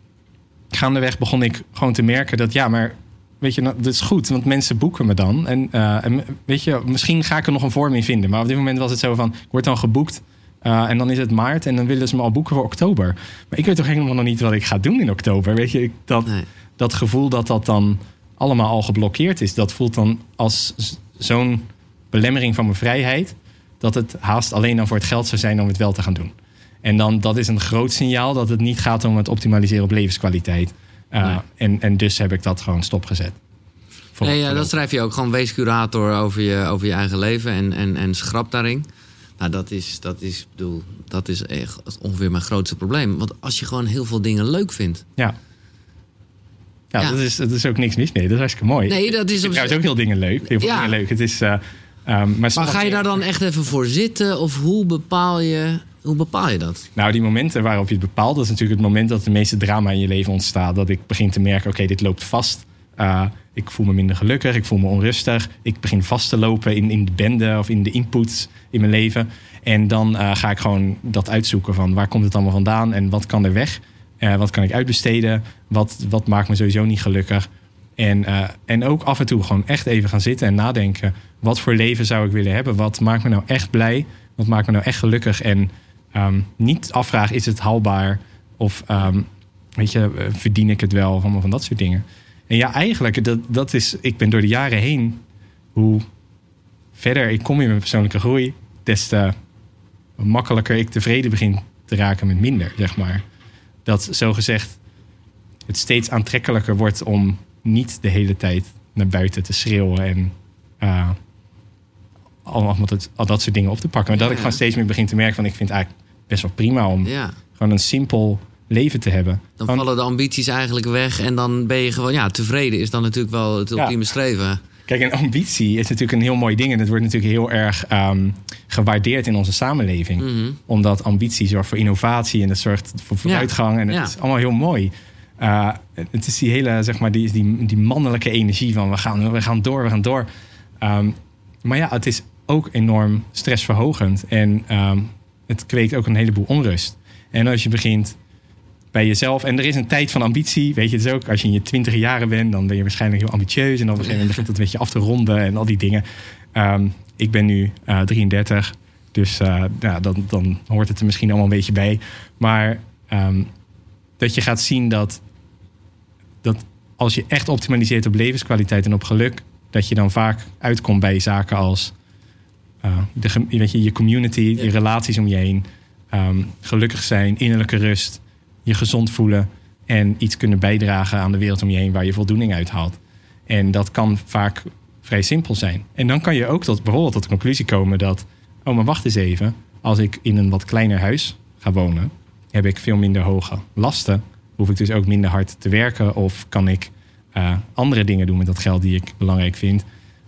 gaandeweg begon ik gewoon te merken dat ja, maar weet je, nou, dat is goed, want mensen boeken me dan. En, uh, en weet je, misschien ga ik er nog een vorm in vinden. Maar op dit moment was het zo van, ik word dan geboekt Eh, en dan is het maart en dan willen ze me al boeken voor oktober. Maar ik weet toch helemaal nog niet wat ik ga doen in oktober. Weet je, ik- dat, Nee. dat gevoel dat dat dan allemaal al geblokkeerd is, dat voelt dan als zo'n belemmering van mijn vrijheid. Dat het haast alleen dan voor het geld zou zijn om het wel te gaan doen. En dan dat is een groot signaal dat het niet gaat om het optimaliseren op levenskwaliteit. Uh, Nee. en, en dus heb ik dat gewoon stopgezet. Nee, ja, dat schrijf je ook. Gewoon wees curator over je, over je eigen leven en, en, en schrap daarin. Nou, dat is, dat is, bedoel, dat is echt ongeveer mijn grootste probleem. Want als je gewoon heel veel dingen leuk vindt. Ja. Ja, Ja. Dat, is, dat is ook niks mis mee. Dat is hartstikke mooi. Nee, dat is op trouwens ook heel dingen leuk. Heel veel Ja. dingen leuk. Het is, eh, ehm, maar ga je daar dan echt even voor zitten? Of hoe bepaal je, hoe bepaal je dat? Nou, die momenten waarop je het bepaalt, dat is natuurlijk het moment dat de meeste drama in je leven ontstaat. Dat ik begin te merken, oké, dit loopt vast. Uh, ik voel me minder gelukkig, ik voel me onrustig. Ik begin vast te lopen in, in de bende of in de inputs in mijn leven. En dan uh, ga ik gewoon dat uitzoeken van waar komt het allemaal vandaan en wat kan er weg? Uh, wat kan ik uitbesteden? Wat, wat maakt me sowieso niet gelukkig? En, uh, en ook af en toe gewoon echt even gaan zitten en nadenken. Wat voor leven zou ik willen hebben? Wat maakt me nou echt blij? Wat maakt me nou echt gelukkig? En um, niet afvragen, is het haalbaar? Of um, weet je, verdien ik het wel? Of allemaal van dat soort dingen. En ja, eigenlijk, dat, dat is, ik ben door de jaren heen, hoe verder ik kom in mijn persoonlijke groei, des te makkelijker ik tevreden begin te raken met minder, zeg maar. Dat zogezegd het steeds aantrekkelijker wordt om niet de hele tijd naar buiten te schreeuwen en uh, al, al dat soort dingen op te pakken. Maar dat Ja. ik gewoon steeds meer begin te merken van ik vind het eigenlijk best wel prima om Ja. gewoon een simpel leven te hebben. Dan vallen de ambities eigenlijk weg en dan ben je gewoon, ja, tevreden is dan natuurlijk wel het ultieme streven. Kijk, een ambitie is natuurlijk een heel mooi ding. En het wordt natuurlijk heel erg um, gewaardeerd in onze samenleving. Mhm. Omdat ambitie zorgt voor innovatie en het zorgt voor vooruitgang. En het Ja. is allemaal heel mooi. Uh, het is die hele, zeg maar, die, die, die mannelijke energie van we gaan, we gaan door, we gaan door. Um, maar ja, het is ook enorm stressverhogend. En um, het kweekt ook een heleboel onrust. En als je begint bij jezelf. En er is een tijd van ambitie. Weet je, het is ook als je in je twintig jaren bent, dan ben je waarschijnlijk heel ambitieus. En dan begint het een beetje af te ronden en al die dingen. Um, ik ben nu uh, 33, dus uh, nou, dan, dan hoort het er misschien allemaal een beetje bij. Maar um, dat je gaat zien dat, dat als je echt optimaliseert op levenskwaliteit en op geluk, dat je dan vaak uitkomt bij zaken als uh, de, weet je, je community, je relaties om je heen, um, gelukkig zijn, innerlijke rust je gezond voelen en iets kunnen bijdragen aan de wereld om je heen waar je voldoening uit haalt. En dat kan vaak vrij simpel zijn. En dan kan je ook tot, bijvoorbeeld tot de conclusie komen dat, oh maar wacht eens even, als ik in een wat kleiner huis ga wonen, heb ik veel minder hoge lasten. Hoef ik dus ook minder hard te werken of kan ik uh, andere dingen doen met dat geld die ik belangrijk vind.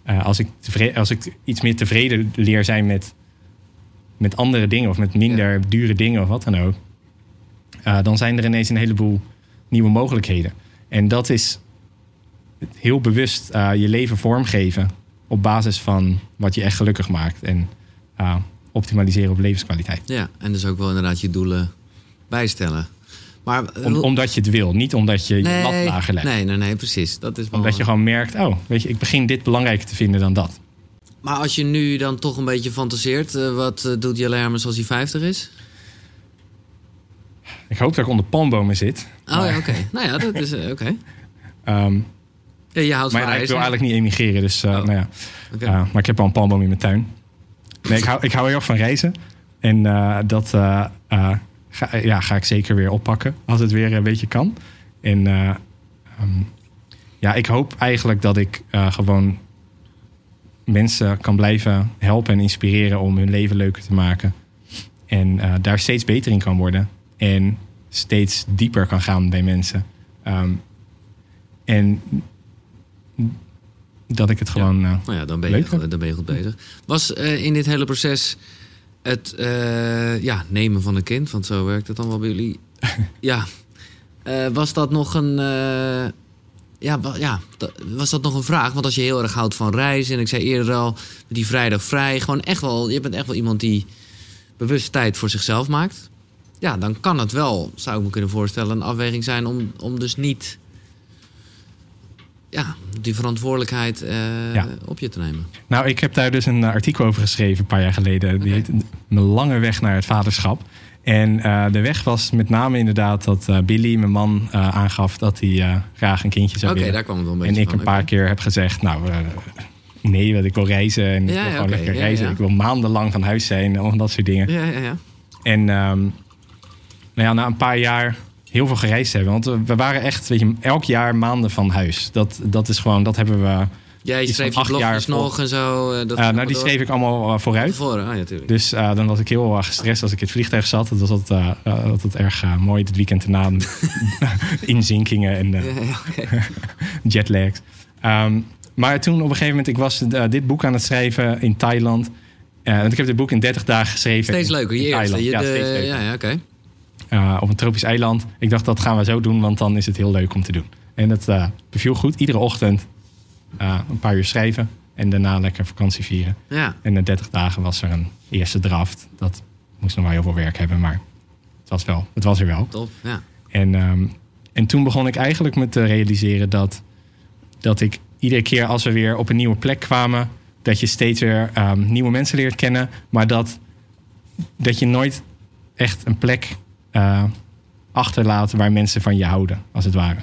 Uh, als, ik als ik iets meer tevreden leer zijn met, met andere dingen of met minder ja. dure dingen of wat dan ook, uh, dan zijn er ineens een heleboel nieuwe mogelijkheden. En dat is heel bewust uh, je leven vormgeven op basis van wat je echt gelukkig maakt. En uh, optimaliseren op levenskwaliteit. Ja, en dus ook wel inderdaad je doelen bijstellen. Maar, Om, omdat je het wil, niet omdat je nee, je lat lager legt. Nee, nee, nee, precies. Dat is wel... Omdat je gewoon merkt, oh, weet je, ik begin dit belangrijker te vinden dan dat. Maar als je nu dan toch een beetje fantaseert, wat doet Jelle als hij 50 is? Ik hoop dat ik onder palmbomen zit. Oh maar... ja, oké. Okay. nou ja, dat is uh, oké. Okay. Um, ja, je houdt maar van ja, ik wil eigenlijk niet emigreren, dus uh, Oh. nou ja. Okay. Uh, maar ik heb al een palmboom in mijn tuin. Nee, ik hou, ik hou heel erg van reizen. En uh, dat ga, ja, ga ik zeker weer oppakken als het weer een beetje kan. En um, ja, ik hoop eigenlijk dat ik gewoon mensen kan blijven helpen en inspireren om hun leven leuker te maken. En daar steeds beter in kan worden. En steeds dieper kan gaan bij mensen. Um, en dat ik het gewoon. Ja. Uh, nou ja, dan ben, je, dan ben je goed bezig. Was uh, in dit hele proces het uh, ja, nemen van een kind, want zo werkt het dan wel bij jullie. ja, was dat nog een. ja, ja, was dat nog een vraag? Want als je heel erg houdt van reizen, en ik zei eerder al, die vrijdag vrij, gewoon echt wel, je bent echt wel iemand die bewust tijd voor zichzelf maakt. Ja, dan kan het wel, zou ik me kunnen voorstellen, een afweging zijn om, om dus niet ja, die verantwoordelijkheid eh, Ja. op je te nemen. Nou, ik heb daar dus een artikel over geschreven een paar jaar geleden. Die heet Mijn lange weg naar het vaderschap. En eh, de weg was met name inderdaad dat eh, Billy, mijn man, eh, aangaf dat hij eh, graag een kindje zou Oké, willen. daar kwam het wel een En beetje ik van. een paar Oké. keer heb gezegd, nou, eh, nee, want ik wil reizen. En ik Ja, wil gewoon oké, lekker reizen. Ik wil maandenlang van huis zijn en al dat soort dingen. Ja, ja, ja. En ehm, nou ja, na een paar jaar heel veel gereisd hebben. Want we- waren echt, weet je, elk jaar maanden van huis. Dat, dat is gewoon, dat hebben we... Jij schreef acht jaar nog en zo. eh, dat Eh, nou, die door. schreef ik allemaal eh, vooruit. Tevoren, ah ja. Dus dan was ik heel erg gestrest als ik in het vliegtuig zat. Dat was altijd, altijd erg mooi. Het weekend erna inzinkingen en Ja, jetlags. Ehm, maar toen op een gegeven moment, ik was dit boek aan het schrijven in Thailand. Want ik heb dit boek in 30 dagen geschreven. Steeds leuker, je eerste. Je, ja, de- ja, oké. Eh, op een tropisch eiland. Ik dacht, dat gaan we zo doen, want dan is het heel leuk om te doen. En dat eh, beviel goed. Iedere ochtend eh, een paar uur schrijven. En daarna lekker vakantie vieren. Ja, En na 30 dagen was er een eerste draft. Dat moest nog wel heel veel werk hebben, maar het was, wel, het was er wel. top. Ja. En, ehm, en toen begon ik eigenlijk me te realiseren dat, dat ik iedere keer als we weer op een nieuwe plek kwamen, dat je steeds weer ehm, nieuwe mensen leert kennen, maar dat, dat je nooit echt een plek eh, achterlaat waar mensen van je houden, als het ware.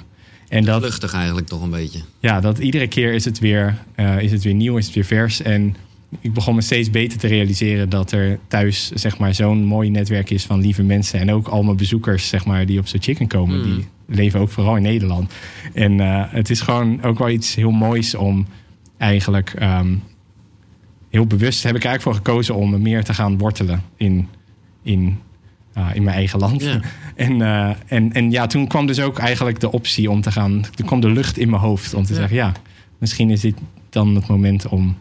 En dat, Luchtig eigenlijk toch een beetje. ja, dat iedere keer is het, weer, eh, is het weer nieuw, is het weer vers. En ik begon me steeds beter te realiseren dat er thuis zeg maar, zo'n mooi netwerk is van lieve mensen. En ook al mijn bezoekers zeg maar, die op zo'n chicken komen, Mm. die leven ook vooral in Nederland. En eh, het is gewoon ook wel iets heel moois om eigenlijk ehm, heel bewust heb ik eigenlijk voor gekozen om meer te gaan wortelen in, in, eh, in mijn eigen land. Ja. En, eh, en, en ja, toen kwam dus ook eigenlijk de optie om te gaan. Toen kwam de lucht in mijn hoofd om te Ja. zeggen: ja, misschien is dit dan het moment om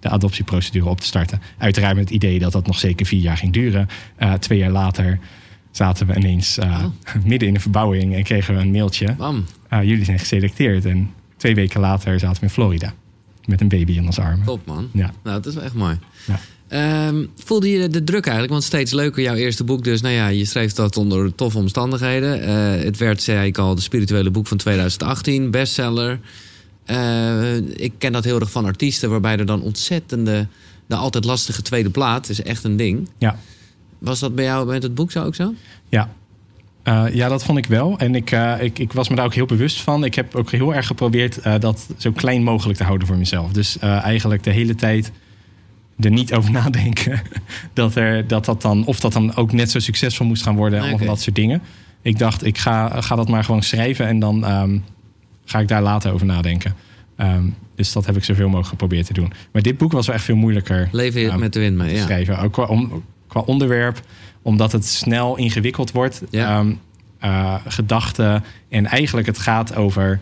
de adoptieprocedure op te starten. Uiteraard met het idee dat dat nog zeker vier jaar ging duren. Eh, twee jaar later zaten we ineens eh, midden in de verbouwing en kregen we een mailtje. Ah, jullie zijn geselecteerd. En twee weken later zaten we in Florida met een baby in ons armen. Top, man. Ja. Nou, dat is wel echt mooi. Ja. Ehm, voelde je de druk eigenlijk? Want steeds leuker jouw eerste boek. Dus nou ja, je schreef dat onder toffe omstandigheden. Eh, het werd, zei ik al, de spirituele boek van 2018. Bestseller. Eh, ik ken dat heel erg van artiesten. Waarbij er dan ontzettende... De altijd lastige tweede plaat is echt een ding. Ja. Was dat bij jou met het boek zo ook zo? Ja. Eh, ja, dat vond ik wel. En ik, ik, ik was me daar ook heel bewust van. Ik heb ook heel erg geprobeerd dat zo klein mogelijk te houden voor mezelf. Dus eigenlijk de hele tijd er niet over nadenken. dat, er, dat dat dan, of dat dan ook net zo succesvol moest gaan worden. Nee, Of dat soort dingen. Ik dacht, ik ga, ga dat maar gewoon schrijven. En dan ehm, ga ik daar later over nadenken. Ehm, dus dat heb ik zoveel mogelijk geprobeerd te doen. Maar dit boek was wel echt veel moeilijker Leven Ja, met de wind mee, ja. schrijven. Ook qua, om, qua onderwerp, omdat het snel ingewikkeld wordt. Ja. Ehm, eh, gedachten. En eigenlijk het gaat over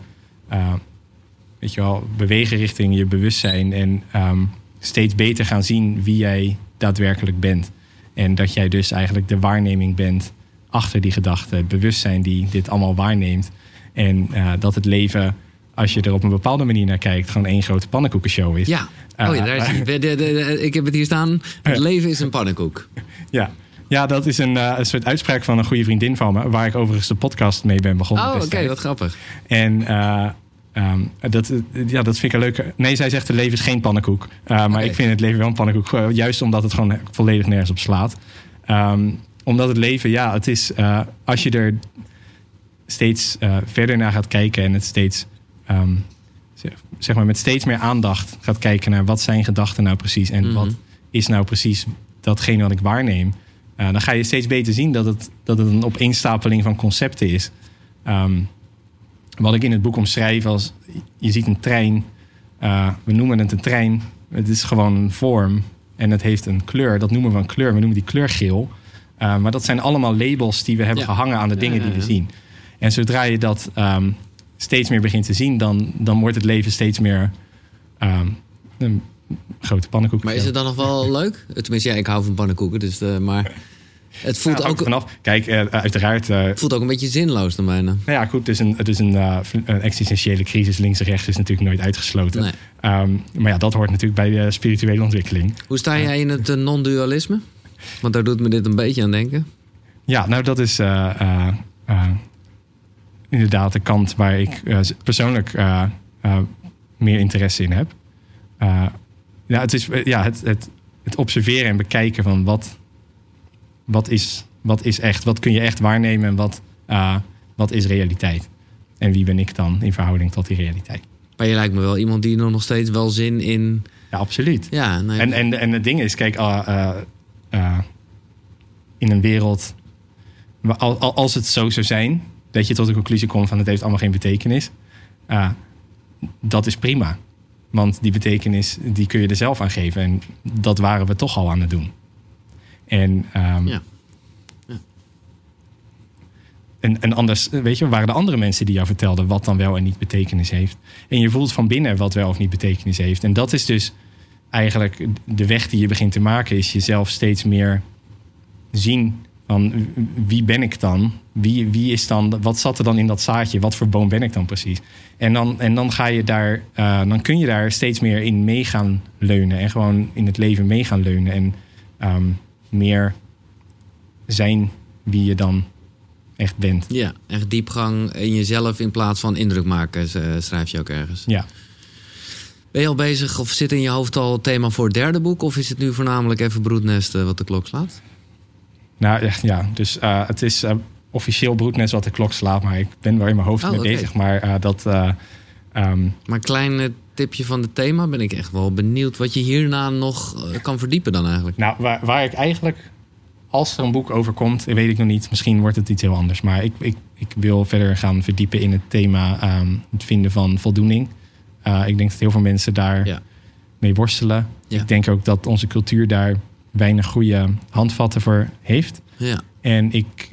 weet je wel, bewegen richting je bewustzijn. En ehm, steeds beter gaan zien wie jij daadwerkelijk bent. En dat jij dus eigenlijk de waarneming bent achter die gedachten. Het bewustzijn die dit allemaal waarneemt. En eh, dat het leven, als je er op een bepaalde manier naar kijkt, gewoon één grote pannenkoekenshow is. Ja. Oh ja, daar is hij. De- de- de- ik heb het hier staan. Het leven is een pannenkoek. Ja, ja dat is een, eh, een soort uitspraak van een goede vriendin van me. Waar ik overigens de podcast mee ben begonnen. Oh, oké, wat grappig. En eh, ehm, dat, eh, ja, dat vind ik een leuke. Nee, zij zegt: het leven is geen pannenkoek. Eh, maar ik vind het leven wel een pannenkoek. eh, Juist omdat het gewoon volledig nergens op slaat. Ehm, omdat het leven, ja, het is. als je er steeds verder naar gaat kijken en het steeds. ehm, zeg- zeg maar met steeds meer aandacht gaat kijken naar wat zijn gedachten nou precies en Mhm. wat is nou precies datgene wat ik waarneem. dan ga je steeds beter zien dat het, dat het een opeenstapeling van concepten is. Ehm, wat ik in het boek omschrijf als... Je ziet een trein. eh, we noemen het een trein. Het is gewoon een vorm. En het heeft een kleur. Dat noemen we een kleur. We noemen die kleur geel. Eh, maar dat zijn allemaal labels die we hebben Ja. gehangen aan de dingen ja, die we zien. En zodra je dat ehm, steeds meer begint te zien... dan, dan wordt het leven steeds meer ehm, een grote pannenkoek. Maar is het dan nog wel leuk? Tenminste, ja, ik hou van pannenkoeken. Dus, eh, maar het voelt, ook, vanaf. Kijk, eh, uiteraard... eh, het voelt ook een beetje zinloos dan bijna. Nou ja, goed, het is een, het is een, eh, een existentiële crisis. Links en rechts is natuurlijk nooit uitgesloten. Nee. Ehm, maar ja, dat hoort natuurlijk bij de spirituele ontwikkeling. Hoe sta jij in het non-dualisme? Want daar doet me dit een beetje aan denken. Ja, nou dat is eh, eh, eh, inderdaad de kant waar ik eh, persoonlijk eh, eh, meer interesse in heb. Uh, ja, het is ja, het, het, het observeren en bekijken van wat, wat, is, wat is echt, wat kun je echt waarnemen en wat, uh, wat is realiteit. En wie ben ik dan in verhouding tot die realiteit. Maar je lijkt me wel iemand die er nog steeds wel zin in. Ja, absoluut. Ja, nee, en, en, en het ding is, kijk, uh, in een wereld. Als het zo zou zijn dat je tot de conclusie komt van het heeft allemaal geen betekenis. Dat is prima. Want die betekenis die kun je er zelf aan geven. En dat waren we toch al aan het doen. En, um, ja. ja. En, en anders, weet je, waren er andere mensen die jou vertelden wat dan wel en niet betekenis heeft. En je voelt van binnen wat wel of niet betekenis heeft. En dat is dus eigenlijk de weg die je begint te maken, is jezelf steeds meer zien van wie ben ik dan? Wie, wie is dan, wat zat er dan in dat zaadje? Wat voor boom ben ik dan precies? En dan, en dan ga je daar, uh, dan kun je daar steeds meer in mee gaan leunen. En gewoon in het leven mee gaan leunen. En um, meer zijn wie je dan echt bent. Ja, echt diepgang in jezelf in plaats van indruk maken, schrijf je ook ergens. Ja. Ben je al bezig of zit in je hoofd al het thema voor het derde boek? Of is het nu voornamelijk even broednesten wat de klok slaat? Nou, ja. Dus uh, het is uh, officieel broednest wat de klok slaat. Maar ik ben wel in mijn hoofd oh, mee okay. bezig. Maar uh, dat... Um... Maar een klein tipje van het thema ben ik echt wel benieuwd... wat je hierna nog kan verdiepen dan eigenlijk. Nou, waar, waar ik eigenlijk... Als er een boek over komt, weet ik nog niet. Misschien wordt het iets heel anders. Maar ik, ik, ik wil verder gaan verdiepen in het thema... Um, het vinden van voldoening. ik denk dat heel veel mensen daar ja. mee worstelen. Ja. Ik denk ook dat onze cultuur daar weinig goede handvatten voor heeft. Ja. En ik,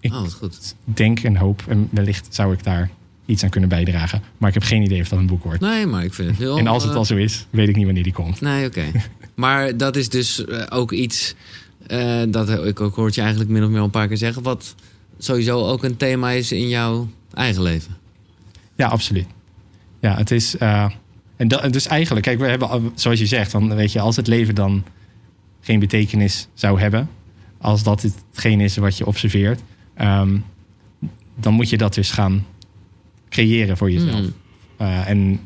ik oh, goed. denk en hoop, en wellicht zou ik daar iets aan kunnen bijdragen. Maar ik heb geen idee of dat een boek wordt. Nee, maar ik vind het heel... En als het al zo is, weet ik niet wanneer die komt. Nee, oké. maar dat is dus eh, ook iets... Uh, dat ik ook hoort je eigenlijk min of meer een paar keer zeggen... wat sowieso ook een thema is in jouw eigen leven. Ja, absoluut. Ja, het is... Uh, en dat, dus eigenlijk, kijk, we hebben, zoals je zegt, dan weet je, als het leven dan geen betekenis zou hebben, als dat hetgeen is wat je observeert, um, dan moet je dat dus gaan creëren voor jezelf. Mm. Uh, en,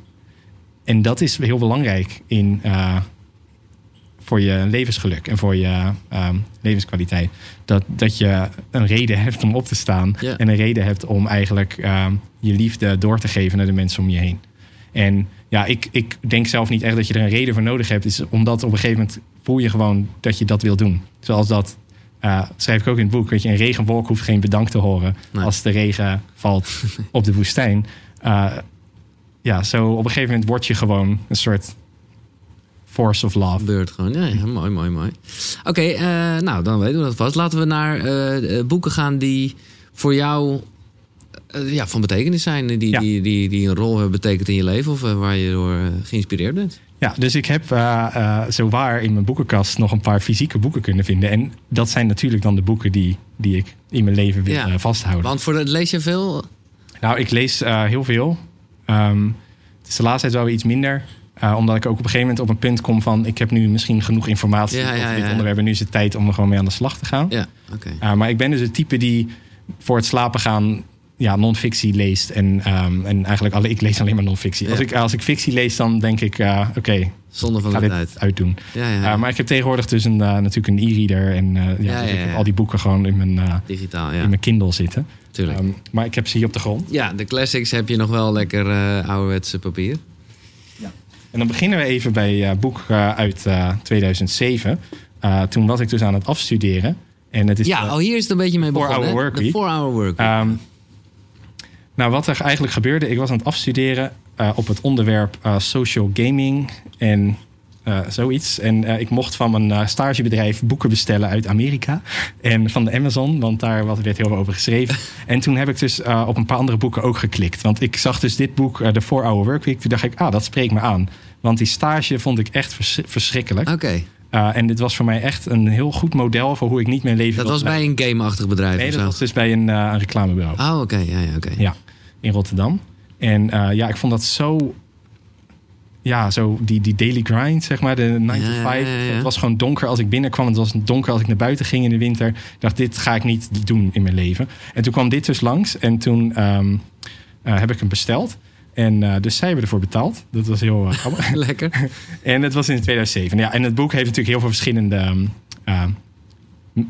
en dat is heel belangrijk in, uh, voor je levensgeluk en voor je um, levenskwaliteit. Dat, dat je een reden hebt om op te staan yeah. en een reden hebt om eigenlijk um, je liefde door te geven naar de mensen om je heen. En ja, ik, ik denk zelf niet echt dat je er een reden voor nodig hebt. Is omdat op een gegeven moment voel je gewoon dat je dat wil doen. Zoals dat uh, schrijf ik ook in het boek. Weet je, een regenwolk hoeft geen bedankt te horen nee. als de regen valt op de woestijn. Uh, ja, zo op een gegeven moment word je gewoon een soort force of love. Beurt gewoon. Ja, ja mooi, mooi, mooi. Oké, okay, uh, nou dan weten we dat vast. Laten we naar boeken gaan die voor jou ja, van betekenis zijn. Die, ja. die, die, die een rol hebben betekend in je leven of waar je door geïnspireerd bent. Ja, dus ik heb uh, uh, zo waar in mijn boekenkast nog een paar fysieke boeken kunnen vinden. En dat zijn natuurlijk dan de boeken die, die ik in mijn leven wil ja. uh, vasthouden. Want voor het lees je veel? Nou, ik lees heel veel. Um, het is de laatste tijd wel iets minder. omdat ik ook op een gegeven moment op een punt kom van... ik heb nu misschien genoeg informatie ja, over ja, dit onderwerp... en nu is het tijd om er gewoon mee aan de slag te gaan. Ja, okay. maar ik ben dus het type die voor het slapen gaan ja, non-fictie leest. En, um, en eigenlijk alle, ik lees alleen maar non-fictie. Ja. Als, ik, als ik fictie lees, dan denk ik, uh, oké, okay, Zonder van ga de tijd. uitdoen. Ja, ja. Uh, maar ik heb tegenwoordig dus een, uh, natuurlijk een e-reader. En ja, dus ik heb al die boeken gewoon in mijn, Digitaal, ja. in mijn Kindle zitten. Tuurlijk. Um, maar ik heb ze hier op de grond. ja, de classics heb je nog wel lekker ouderwetse papier. En dan beginnen we even bij boek uit uh, 2007. Uh, toen was ik dus aan het afstuderen. En het is Ja, oh, hier is het een beetje mee Four begonnen. Hour hè? Work De Week. 4-hour work. Um, nou, wat er eigenlijk gebeurde, ik was aan het afstuderen uh, op het onderwerp uh, social gaming en uh, zoiets. En ik mocht van mijn stagebedrijf boeken bestellen uit Amerika en van de Amazon, want daar werd heel veel over geschreven. en toen heb ik dus op een paar andere boeken ook geklikt. Want ik zag dus dit boek, The 4-Hour Workweek. Toen dacht ik, ah, dat spreekt me aan. Want die stage vond ik echt vers verschrikkelijk. Oké, Uh, en dit was voor mij echt een heel goed model voor hoe ik niet mijn leven dat was bij een gameachtig bedrijf Nee, dat was dus bij een, uh, een reclamebureau. Oh, oké, ja, ja, oké. Ja, in Rotterdam. En uh, ja, ik vond dat zo... Ja, zo die, die daily grind, zeg maar, de 9 to Ja, 5. ja, ja, ja. Het was gewoon donker als ik binnenkwam. Het was donker als ik naar buiten ging in de winter. Ik dacht, dit ga ik niet doen in mijn leven. En toen kwam dit dus langs. En toen um, uh, heb ik hem besteld. En uh, dus zij hebben ervoor betaald. Dat was heel uh, grappig. Lekker. en het was in 2007. Ja, en het boek heeft natuurlijk heel veel verschillende... Uh,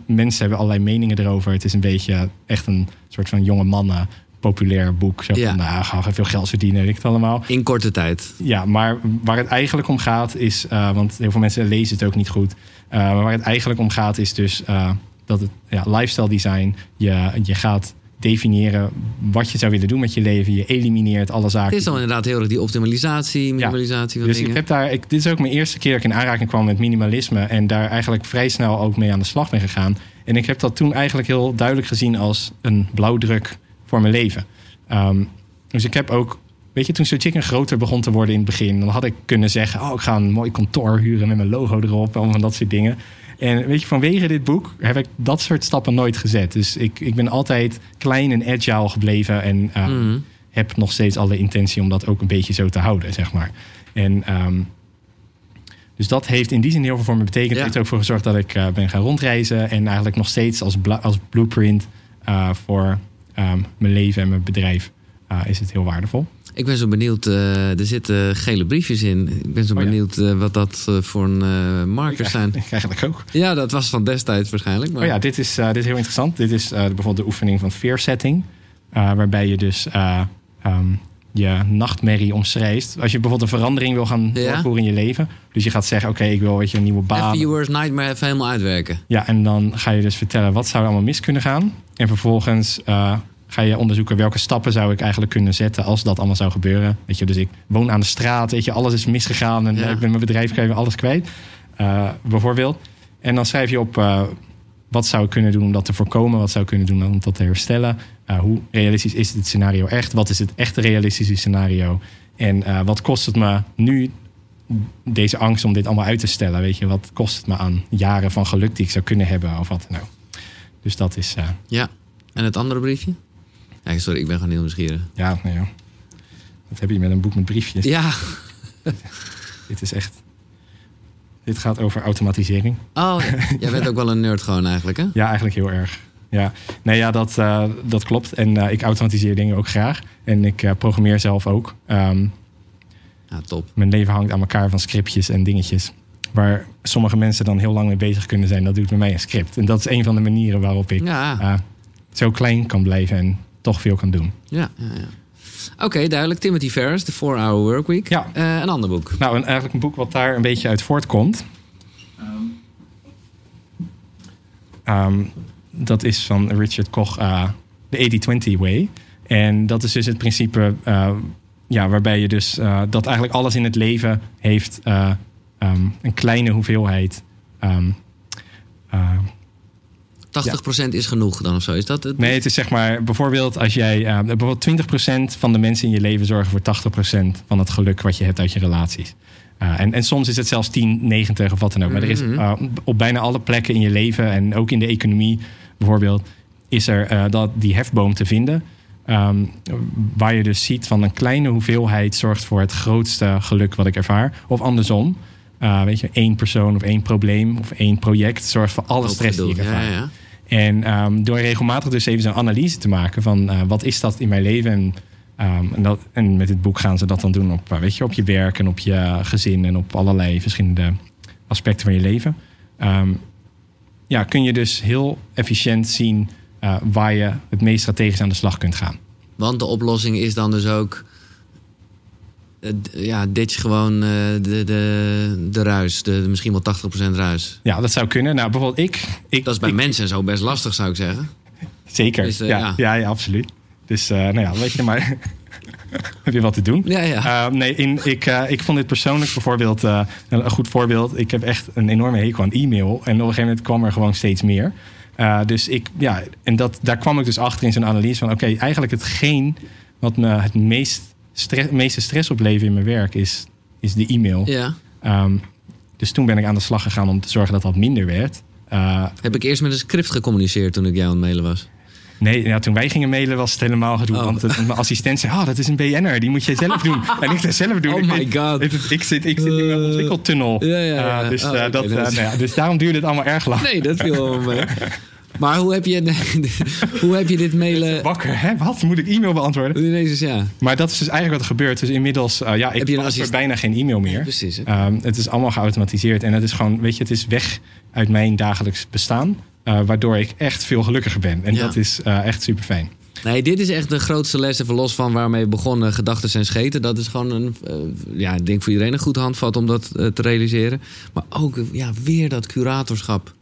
mensen hebben allerlei meningen erover. Het is een beetje echt een soort van jonge mannen populair boek. Zo van, nou, gaan veel geld verdienen, weet ik het allemaal. In korte tijd. Ja, maar waar het eigenlijk om gaat is... want heel veel mensen lezen het ook niet goed. maar waar het eigenlijk om gaat is dus... dat het ja, lifestyle design... Je, je gaat definiëren wat je zou willen doen met je leven. Je elimineert alle zaken. Het is dan inderdaad heel erg die optimalisatie, minimalisatie ja, dus Ik heb daar, ik, dit is ook mijn eerste keer dat ik in aanraking kwam met minimalisme. En daar eigenlijk vrij snel ook mee aan de slag ben gegaan. En ik heb dat toen eigenlijk heel duidelijk gezien als een blauwdruk voor mijn leven. Um, dus ik heb ook Weet je, toen So Chicken groter begon te worden in het begin, dan had ik kunnen zeggen: Oh, ik ga een mooi kantoor huren met mijn logo erop en van dat soort dingen. En weet je, vanwege dit boek heb ik dat soort stappen nooit gezet. Dus ik, ik ben altijd klein en agile gebleven. En uh, heb nog steeds alle intentie om dat ook een beetje zo te houden, zeg maar. En um, dus dat heeft in die zin heel veel voor me betekend. Het heeft ook voor gezorgd dat ik uh, ben gaan rondreizen. En eigenlijk nog steeds als, als blueprint uh, voor um, mijn leven en mijn bedrijf is het heel waardevol. Ik ben zo benieuwd, uh, er zitten gele briefjes in. Ik ben zo oh, benieuwd uh, wat dat voor een markers zijn. Ik eigenlijk ook. Ja, dat was van destijds waarschijnlijk. Maar... Oh ja, dit is, dit is heel interessant. Dit is bijvoorbeeld de oefening van fear setting. waarbij je dus um, je nachtmerrie omschrijft. Als je bijvoorbeeld een verandering wil gaan doorvoeren in je leven. Dus je gaat zeggen, oké, okay, ik wil weet je, een nieuwe baan. Worst nightmare even helemaal uitwerken. Ja, en dan ga je dus vertellen wat zou er allemaal mis kunnen gaan. En vervolgens ga je onderzoeken welke stappen zou ik eigenlijk kunnen zetten als dat allemaal zou gebeuren. Weet je, dus ik woon aan de straat, weet je, alles is misgegaan en ik ben mijn bedrijf kwijt, alles kwijt. Uh, bijvoorbeeld. En dan schrijf je op uh, wat zou ik kunnen doen om dat te voorkomen, wat zou ik kunnen doen om dat te herstellen. Uh, hoe realistisch is dit scenario echt? Wat is het echte realistische scenario? En wat kost het me nu deze angst om dit allemaal uit te stellen? Weet je, wat kost het me aan jaren van geluk die ik zou kunnen hebben of wat nou? Dus dat is. Ja, en het andere briefje? Ja, sorry, ik ben gewoon heel nieuwsgierig. Ja, nou ja. Dat heb je met een boek met briefjes. Ja. dit is echt... Dit gaat over automatisering. Oh, ja. jij bent ook wel een nerd gewoon eigenlijk, hè? Ja, eigenlijk heel erg. Ja, nee, ja dat, uh, dat klopt. En uh, ik automatiseer dingen ook graag. En ik uh, programmeer zelf ook. Um, ja, top. Mijn leven hangt aan elkaar van scriptjes en dingetjes. Waar sommige mensen dan heel lang mee bezig kunnen zijn. Dat doet bij mij een script. En dat is een van de manieren waarop ik ja. zo klein kan blijven en toch veel kan doen. Ja, ja, ja. Oké, duidelijk. Timothy Ferris, The 4-Hour Workweek. Ja. Uh, een ander boek. Nou, een, eigenlijk een boek wat daar een beetje uit voortkomt. Um, dat is van Richard Koch, uh, The 80-20 Way. En dat is dus het principe uh, ja, waarbij je dus dat eigenlijk alles in het leven heeft um, een kleine hoeveelheid um, 80% is genoeg dan of zo? Is dat het? Nee, het is zeg maar bijvoorbeeld als jij uh, bijvoorbeeld 20% van de mensen in je leven zorgen voor 80% van het geluk wat je hebt uit je relaties. Uh, en, en soms is het zelfs 10, 90 of wat dan ook. Maar er is uh, op bijna alle plekken in je leven en ook in de economie bijvoorbeeld, is er dat, die hefboom te vinden. Um, waar je dus ziet van een kleine hoeveelheid zorgt voor het grootste geluk wat ik ervaar. Of andersom. Uh, weet je, één persoon of één probleem of één project zorgt voor alle stress die ik ervaar. Ja, ja. En um, door regelmatig dus even zo'n analyse te maken van uh, wat is dat in mijn leven en, um, en, dat, en, met dit boek gaan ze dat dan doen op, weet je, op je werk en op je gezin en op allerlei verschillende aspecten van je leven. Um, ja, kun je dus heel efficiënt zien uh, waar je het meest strategisch aan de slag kunt gaan. Want de oplossing is dan dus ook ja, ditch gewoon uh, de, de, de ruis. De, misschien wel 80% ruis. Ja, dat zou kunnen. Nou, bijvoorbeeld ik... ik dat is bij ik, mensen zo best lastig, zou ik zeggen. Zeker, dus, uh, ja, ja. Ja, ja. absoluut. Dus, nou ja, weet je maar... heb je wat te doen? Ja, ja. nee, in, ik, ik vond dit persoonlijk bijvoorbeeld een goed voorbeeld. Ik heb echt een enorme hekel aan e-mail. En op een gegeven moment kwam er gewoon steeds meer. dus ik, ja, en dat, daar kwam ik dus achter in zo'n analyse van... oké, eigenlijk hetgeen wat me het meest stress, meeste stress opleveren in mijn werk is, is de e-mail. Ja. Um, dus toen ben ik aan de slag gegaan om te zorgen dat dat minder werd. Heb ik eerst met een script gecommuniceerd toen ik jou aan het mailen was? Nee, ja, toen wij gingen mailen was het helemaal gedoe. Oh. Want mijn assistent zei, oh, dat is een BN'er, die moet jij zelf doen. en ik dat zelf doen. Oh my god. Ik, ik, zit, ik zit in een ontwikkeltunnel. Ja, ja, dus, nou dus daarom duurde het allemaal erg lang. Nee, dat viel wel mee. Maar hoe heb je, hoe heb je dit mailen... Wakker, hè? Wat? Moet ik e-mail beantwoorden? Ineens, ja. Maar dat is dus eigenlijk wat er gebeurt. Dus inmiddels, uh, ja, ik Heb je assist- bijna geen e-mail meer. Ja, precies. Ehm, het is allemaal geautomatiseerd. En het is gewoon, weet je, het is weg uit mijn dagelijks bestaan. Eh, waardoor ik echt veel gelukkiger ben. En Ja. dat is eh, echt super fijn. Nee, dit is echt de grootste les. Even los van waarmee we begonnen, gedachten zijn scheten. Dat is gewoon een, eh, ja, ik denk voor iedereen een goed handvat om dat te realiseren. Maar ook ja, weer dat curatorschap.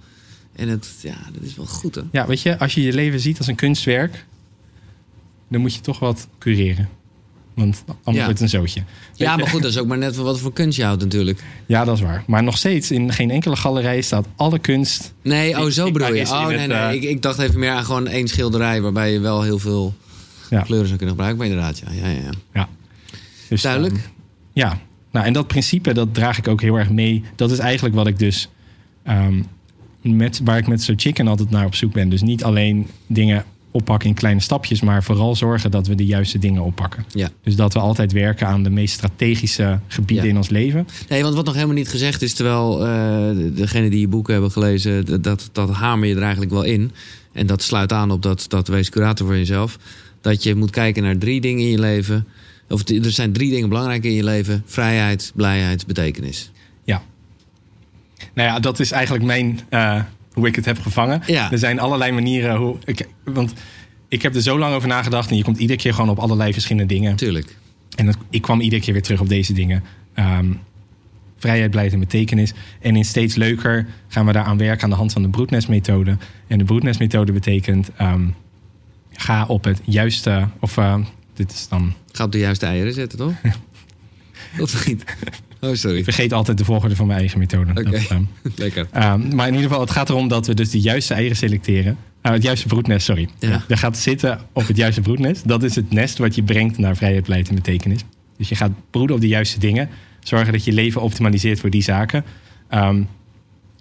En het, ja, dat is wel goed hè. Ja, weet je, als je je leven ziet als een kunstwerk, dan moet je toch wat cureren. Want anders Ja. wordt het een zootje. Ja, maar goed, dat is ook maar net wat voor kunst je houdt natuurlijk. Ja, dat is waar. Maar nog steeds, in geen enkele galerij staat alle kunst. Nee, oh, zo bedoel je. Oh, nee, het, nee. eh, Ik, ik dacht even meer aan gewoon één schilderij waarbij je wel heel veel Ja. kleuren zou kunnen gebruiken. Maar inderdaad, ja. ja, ja. Ja. Dus, Duidelijk. ehm, ja, nou en dat principe, dat draag ik ook heel erg mee. Dat is eigenlijk wat ik dus, ehm, met, waar ik met So Chicken altijd naar op zoek ben. Dus niet alleen dingen oppakken in kleine stapjes, maar vooral zorgen dat we de juiste dingen oppakken. Ja. Dus dat we altijd werken aan de meest strategische gebieden Ja. in ons leven. Nee, want wat nog helemaal niet gezegd is, terwijl eh degene die je boeken hebben gelezen, dat- dat, hamer je er eigenlijk wel in. En dat sluit aan op dat, dat wees curator voor jezelf. Dat je moet kijken naar drie dingen in je leven. Of er zijn drie dingen belangrijk in je leven: vrijheid, blijheid, betekenis. Ja. Nou ja, dat is eigenlijk mijn, eh, hoe ik het heb gevangen. Ja. Er zijn allerlei manieren hoe. Ik, want ik heb er zo lang over nagedacht en je komt iedere keer gewoon op allerlei verschillende dingen. Tuurlijk. En dat, ik kwam iedere keer weer terug op deze dingen. Ehm, vrijheid, blijheid en betekenis. En in steeds leuker gaan we daaraan werken aan de hand van de broednestmethode. En de broednestmethode betekent... ehm, ga op het juiste... Of eh, dit is dan... Ga op de juiste eieren zetten, toch? of niet? Oh, sorry. Ik vergeet altijd de volgorde van mijn eigen methode. Oké. Ehm, Lekker. Ehm, maar in ieder geval, het gaat erom dat we dus de juiste eieren selecteren. Eh, het juiste broednest, sorry. Ja. Je gaat zitten op het juiste broednest. Dat is het nest wat je brengt naar vrijheid, blijheid en betekenis. Dus je gaat broeden op de juiste dingen. Zorgen dat je leven optimaliseert voor die zaken. Ehm,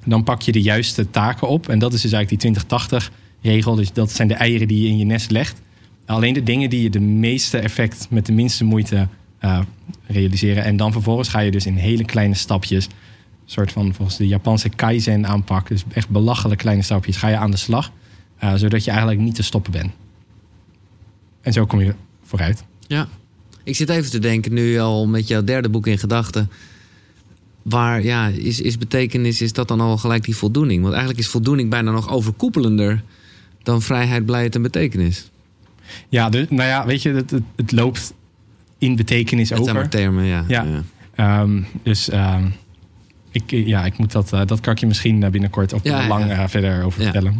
dan pak je de juiste taken op. En dat is dus eigenlijk die 20-80 regel. Dus dat zijn de eieren die je in je nest legt. Alleen de dingen die je de meeste effect met de minste moeite eh, realiseren. En dan vervolgens ga je dus in hele kleine stapjes soort van volgens de Japanse kaizen aanpak. Dus echt belachelijk kleine stapjes ga je aan de slag. eh, zodat je eigenlijk niet te stoppen bent. En zo kom je vooruit. Ja. Ik zit even te denken, nu al met jouw derde boek in gedachten. Waar, ja, is, is betekenis, is dat dan al gelijk die voldoening? Want eigenlijk is voldoening bijna nog overkoepelender dan vrijheid, blijheid en betekenis. Ja, dus, nou ja, weet je, het, het, het loopt in betekenis Het zijn over. maar termen, ja. Ja. Ehm, dus ehm, ik, ja, ik moet dat, eh, dat kan ik je misschien eh, binnenkort of Ja, lang eh, verder over vertellen.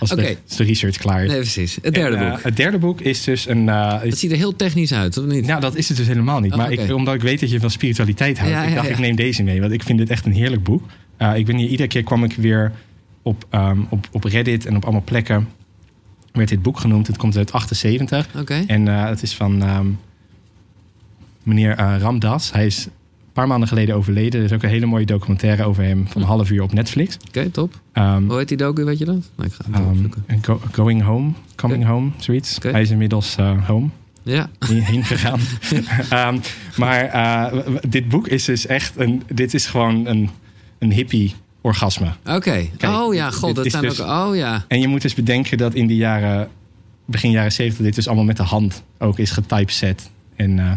Als, de, als de research klaar is. Nee, precies. Het derde En, eh, boek. het derde boek is dus een... eh, Het ziet er heel technisch uit, of niet? Nou, dat is het dus helemaal niet. Oh, maar ik, omdat ik weet dat je van spiritualiteit houdt, ik dacht ik neem deze mee. Want ik vind dit echt een heerlijk boek. Eh, ik ben hier, iedere keer kwam ik weer op, ehm, op, op Reddit en op allemaal plekken. Werd dit boek genoemd. Het komt uit 78. Oké. En eh, het is van meneer eh, Ramdas. Hij is een paar maanden geleden overleden. Er is ook een hele mooie documentaire over hem van een half uur op Netflix. Oké, top. Ehm, Hoe heet die docu, weet je dat? Nou, ik ga het ehm, opzoeken. go- going home, coming home, zoiets. Hij is inmiddels eh, home. Ja. heen gegaan. Ehm, maar eh, dit boek is dus echt een. Dit is gewoon een, een hippie orgasme. Oké. Oh ja, god, dat zijn dus- ook... Oh ja. En je moet dus bedenken dat in de jaren. begin jaren 70 dit dus allemaal met de hand ook is getypeset. En we-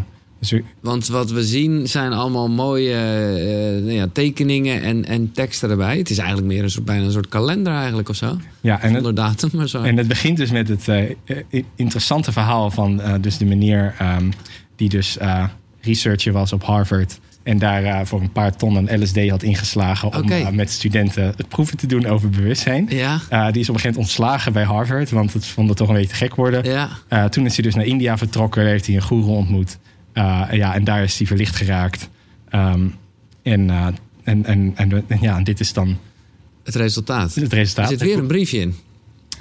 Want wat we zien zijn allemaal mooie eh, nou ja, tekeningen en, en teksten erbij. Het is eigenlijk meer een soort, bijna een soort kalender eigenlijk of zo. ja, en het, datum, maar zo. en het begint dus met het eh, eh, interessante verhaal van eh, dus de meneer ehm, die dus eh, researcher was op Harvard. En daar eh, voor een paar tonnen LSD had ingeslagen om eh, met studenten het proeven te doen over bewustzijn. Ja, die is op een gegeven moment ontslagen bij Harvard, want het vond het toch een beetje te gek worden. ja. Toen is hij dus naar India vertrokken, heeft hij een goeroe ontmoet. Uh, ja, en daar is hij verlicht geraakt. Um, en, uh, en, en, en, en ja, dit is dan Het resultaat. het Er resultaat. zit weer een briefje in.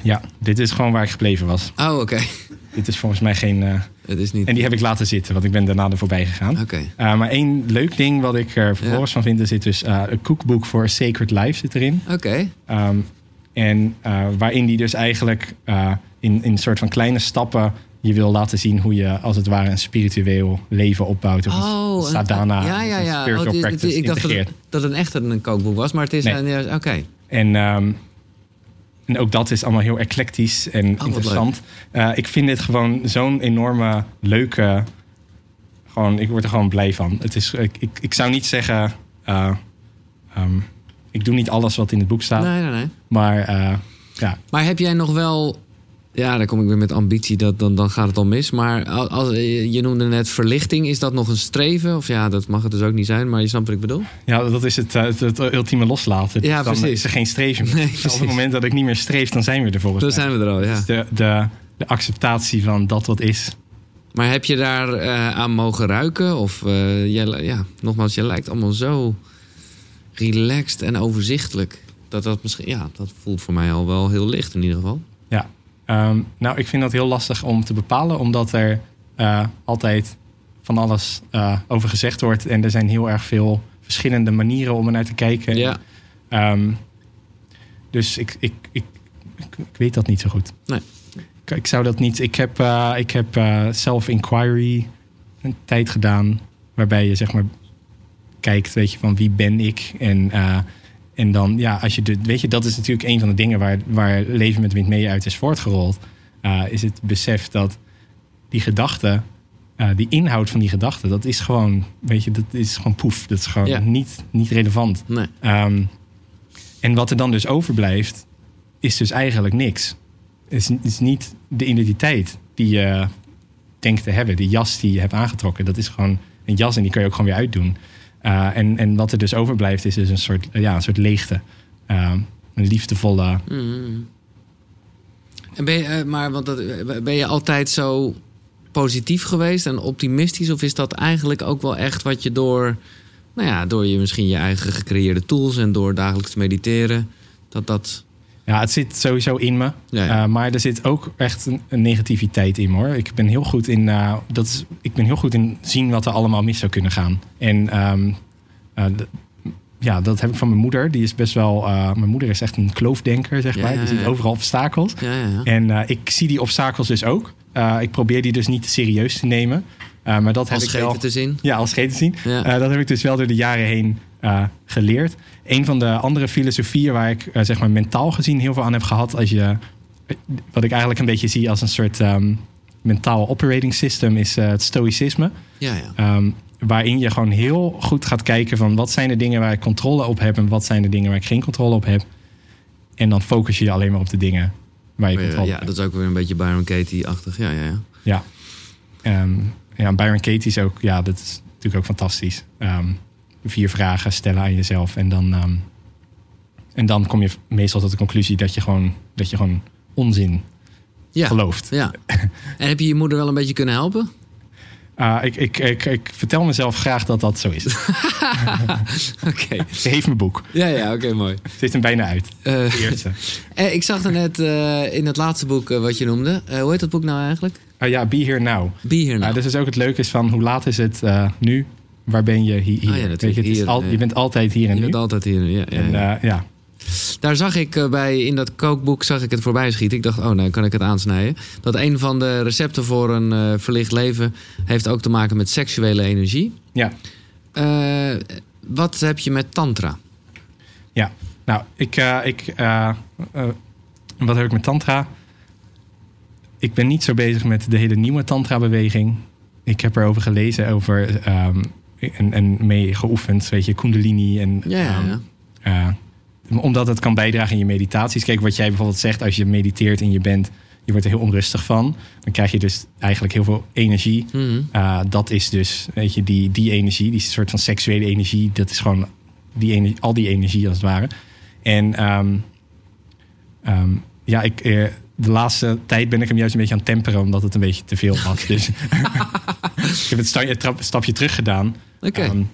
Ja, dit is gewoon waar ik gebleven was. Oh, oké. Dit is volgens mij geen... uh, Het is niet... en die heb ik laten zitten, want ik ben daarna er voorbij gegaan. Oké. Uh, maar één leuk ding wat ik er vervolgens van vind... er zit dus uh, een kookboek voor Sacred Life zit erin. Oké. Um, en waarin die dus eigenlijk in, in een soort van kleine stappen je wil laten zien hoe je als het ware een spiritueel leven opbouwt. Of Oh, een sadhana, ja, ja, een ja. spiritual Oh, is- practice ik dacht dat integreert. het, dat het echt een kookboek was, maar het is... Nee. een- Oké. En um, en ook dat is allemaal heel eclectisch en wat interessant. Eh, ik vind dit gewoon zo'n enorme leuke. Gewoon, ik word er gewoon blij van. Het is, ik, ik, ik zou niet zeggen. eh, ehm, ik doe niet alles wat in het boek staat. Nee, nee, nee. Maar eh, ja, Maar heb jij nog wel... Ja, dan kom ik weer met ambitie, dat, dan, dan gaat het al mis. Maar als, als- je noemde net verlichting. Is dat nog een streven? Of ja, dat mag het dus ook niet zijn. Maar je snapt wat ik bedoel? ja, dat is het, eh, het, het ultieme loslaten. Dus Ja, dan precies. is er geen streven meer. Nee, Op het moment dat ik niet meer streef, dan zijn we er volgens Dan zijn we er al, ja. Dus de, de, de acceptatie van dat wat is. Maar heb je daar eh, aan mogen ruiken? Of eh, jij, ja, nogmaals, je lijkt allemaal zo relaxed en overzichtelijk. Dat dat misschien, ja, dat voelt voor mij al wel heel licht in ieder geval. Ja, Ehm, nou, ik vind dat heel lastig om te bepalen, omdat er eh, altijd van alles eh, over gezegd wordt. En er zijn heel erg veel verschillende manieren om er naar te kijken. Ja, Ehm, dus ik, ik, ik, ik, weet dat niet zo goed. Nee. Ik, ik zou dat niet. Ik heb, eh, ik heb self-inquiry een tijd gedaan. Waarbij je zeg maar kijkt, weet je, van wie ben ik? En, en dan, ja, als je de, weet je, dat is natuurlijk een van de dingen waar, waar Leven met Wind mee uit is voortgerold. Eh, is het besef dat die gedachte, eh, die inhoud van die gedachte, dat is gewoon, weet je, dat is gewoon poef. Dat is gewoon Ja. niet, niet relevant. nee. Ehm, en wat er dan dus overblijft, is dus eigenlijk niks. Is, is niet de identiteit die je denkt te hebben. Die jas die je hebt aangetrokken, dat is gewoon een jas en die kun je ook gewoon weer uitdoen. Uh, en, en wat er dus overblijft, is dus een soort, ja, een soort leegte. Ehm, een liefdevolle. Mm. En ben je, eh, maar want dat, ben je altijd zo positief geweest en optimistisch? Of is dat eigenlijk ook wel echt wat je door, nou ja, door je misschien je eigen gecreëerde tools en door dagelijks te mediteren, dat dat. Ja, het zit sowieso in me. Ja, ja. Uh, maar er zit ook echt een, een negativiteit in hoor. Ik ben heel goed in, uh, dat is, ik ben heel goed in zien wat er allemaal mis zou kunnen gaan. En um, uh, d- ja, dat heb ik van mijn moeder. Die is best wel. mijn moeder is echt een kloofdenker, zeg maar. ja, Die ziet overal obstakels. Ja, ja, ja. En ik zie die obstakels dus ook. Ik probeer die dus niet serieus te nemen. Maar dat heb Als ik wel. te zien. Ja, als scheten te zien. Dat heb ik dus wel door de jaren heen uh, geleerd. Een van de andere filosofieën waar ik uh, zeg maar mentaal gezien heel veel aan heb gehad, als je, wat ik eigenlijk een beetje zie als een soort um, mentaal operating system, is het stoïcisme. Ja, ja. Um, waarin je gewoon heel goed gaat kijken van wat zijn de dingen waar ik controle op heb en wat zijn de dingen waar ik geen controle op heb. En dan focus je je alleen maar op de dingen waar je controle ja, op hebt. dat is ook weer een beetje Byron Katie-achtig. Ja, ja, ja. Ja. Um, ja, Byron Katie is ook, ja, dat is natuurlijk ook fantastisch. Um, vier vragen stellen aan jezelf en dan, um, en dan kom je meestal tot de conclusie dat je gewoon, dat je gewoon onzin ja. gelooft. Ja. En heb je je moeder wel een beetje kunnen helpen? Uh, ik, ik, ik, ik, vertel mezelf graag dat dat zo is. Oké. Okay. Ze heeft mijn boek. Ja, ja, oké, okay, mooi. Ze heeft hem bijna uit. Uh, eerste. Eh, ik zag er net uh, in het laatste boek uh, wat je noemde. hoe heet dat boek nou eigenlijk? Uh, ja, Be Here Now. Be Here Now. dus is ook het leuke is van hoe laat is het nu? Waar ben je hier? Ah, ja, Weet je, het is hier, al, je bent altijd hier en je nu. bent altijd hier, ja. ja, en, ja. ja. Daar zag ik uh, bij, in dat kookboek zag ik het voorbij schieten. Ik dacht, oh, nou kan ik het aansnijden. Dat een van de recepten voor een uh, verlicht leven heeft ook te maken met seksuele energie. Ja. Uh, wat heb je met tantra? Ja, nou, ik, uh, ik wat heb ik met tantra? Ik ben niet zo bezig met de hele nieuwe tantra-beweging. Ik heb erover gelezen, over um, en, en mee geoefend, weet je, kundalini en ja, ja, ja. Um, omdat het kan bijdragen in je meditaties. Kijk, wat jij bijvoorbeeld zegt als je mediteert en je bent, je wordt er heel onrustig van. Dan krijg je dus eigenlijk heel veel energie. Mm -hmm. uh, dat is dus, weet je, die, die energie, die soort van seksuele energie, dat is gewoon die energie, al die energie als het ware. En um, um, ja, ik, uh, de laatste tijd ben ik hem juist een beetje aan het temperen, omdat het een beetje te veel was. dus ik heb het sta, stapje terug gedaan. Okay. Um,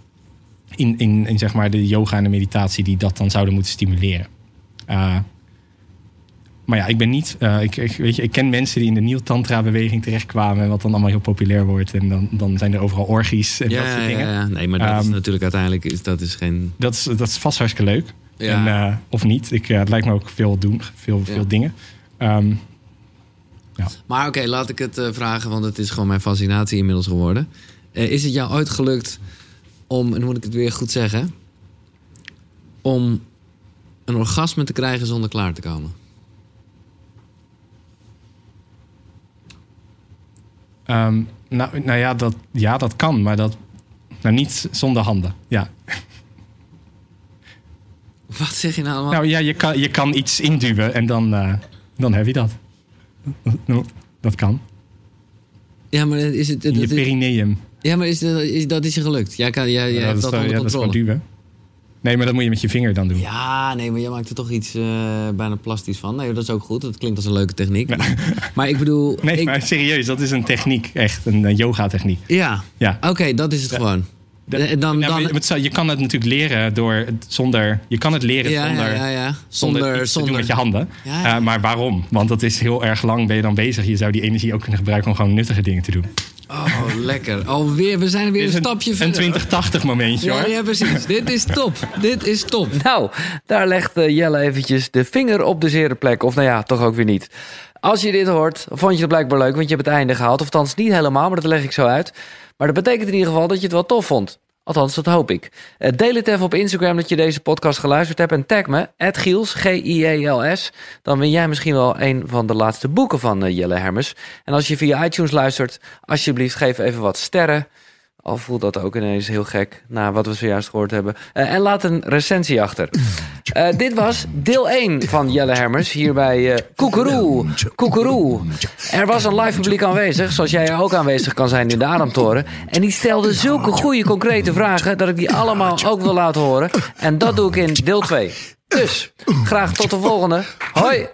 in, in, in zeg maar de yoga en de meditatie die dat dan zouden moeten stimuleren. Uh, maar ja, ik ben niet. Uh, ik, ik, weet je, ik ken mensen die in de nieuw tantra beweging terechtkwamen. En wat dan allemaal heel populair wordt. En dan, dan zijn er overal orgies en ja, dat soort dingen. Ja, ja. Nee, maar dat um, is natuurlijk uiteindelijk is, dat is geen. Dat is, dat is vast hartstikke leuk. Ja. En, uh, of niet. Ik, het lijkt me ook veel doen, veel, veel dingen. Ehm, ja. Maar oké, laat ik het eh, vragen, want het is gewoon mijn fascinatie inmiddels geworden. Eh, is het jou ooit gelukt om, en moet ik het weer goed zeggen, om een orgasme te krijgen zonder klaar te komen? Ehm, nou, nou ja, dat, ja, dat kan, maar dat. Nou, niet zonder handen. Ja. Wat zeg je nou allemaal? Nou ja, je kan, je kan iets induwen en dan. Eh, dan heb je dat. Dat kan. ja, maar is het... In je perineum. ja, maar is, dat- is, dat is je gelukt. Jij, kan, jij, jij Ja, hebt dat, dat is, onder ja, dat is gewoon controle. duwen. Nee, maar dat moet je met je vinger dan doen. Ja, nee, maar jij maakt er toch iets eh, bijna plastisch van. Nee, dat is ook goed. Dat klinkt als een leuke techniek. Maar ik bedoel... Nee, ik, maar serieus, dat is een techniek. Echt, een, yoga-techniek. Ja, Ja. oké, dat is het gewoon. Dan, Nou, dan, maar het zou- je kan het natuurlijk leren door zonder. Je kan het leren ja, zonder. ja, ja, ja. Zonder, Zonder, iets te zonder, doen met je handen. Ja, ja. Eh, maar waarom? Want dat is heel erg lang ben je dan bezig. Je zou die energie ook kunnen gebruiken om gewoon nuttige dingen te doen. Oh, lekker. Alweer, we zijn weer een stapje een verder. 2080 momentje hoor. ja, precies. Dit is top. Dit is top. Nou, daar legt eh, Jelle eventjes de vinger op de zere plek. Of nou ja, toch ook weer niet. Als je dit hoort, vond je het blijkbaar leuk, want je hebt het einde gehaald. Of althans niet helemaal, maar dat leg ik zo uit. Maar dat betekent in ieder geval dat je het wel tof vond. Althans, dat hoop ik. Eh, deel het even op Instagram dat je deze podcast geluisterd hebt. En tag me, Giels, G-I-E-L-S. Dan win jij misschien wel een van de laatste boeken van eh, Jelle Hermes. En als je via iTunes luistert, alsjeblieft geef even wat sterren. Al voelt dat ook ineens heel gek na wat we zojuist gehoord hebben. Eh, en laat een recensie achter. Eh, dit was deel 1 van Jelle Hermers hier bij eh Koekeroe. Koekeroe. Er was een live publiek aanwezig, zoals jij ook aanwezig kan zijn in de Ademtoren. En die stelde zulke goede concrete vragen dat ik die allemaal ook wil laten horen. En dat doe ik in deel 2. Dus, graag tot de volgende. Hoi!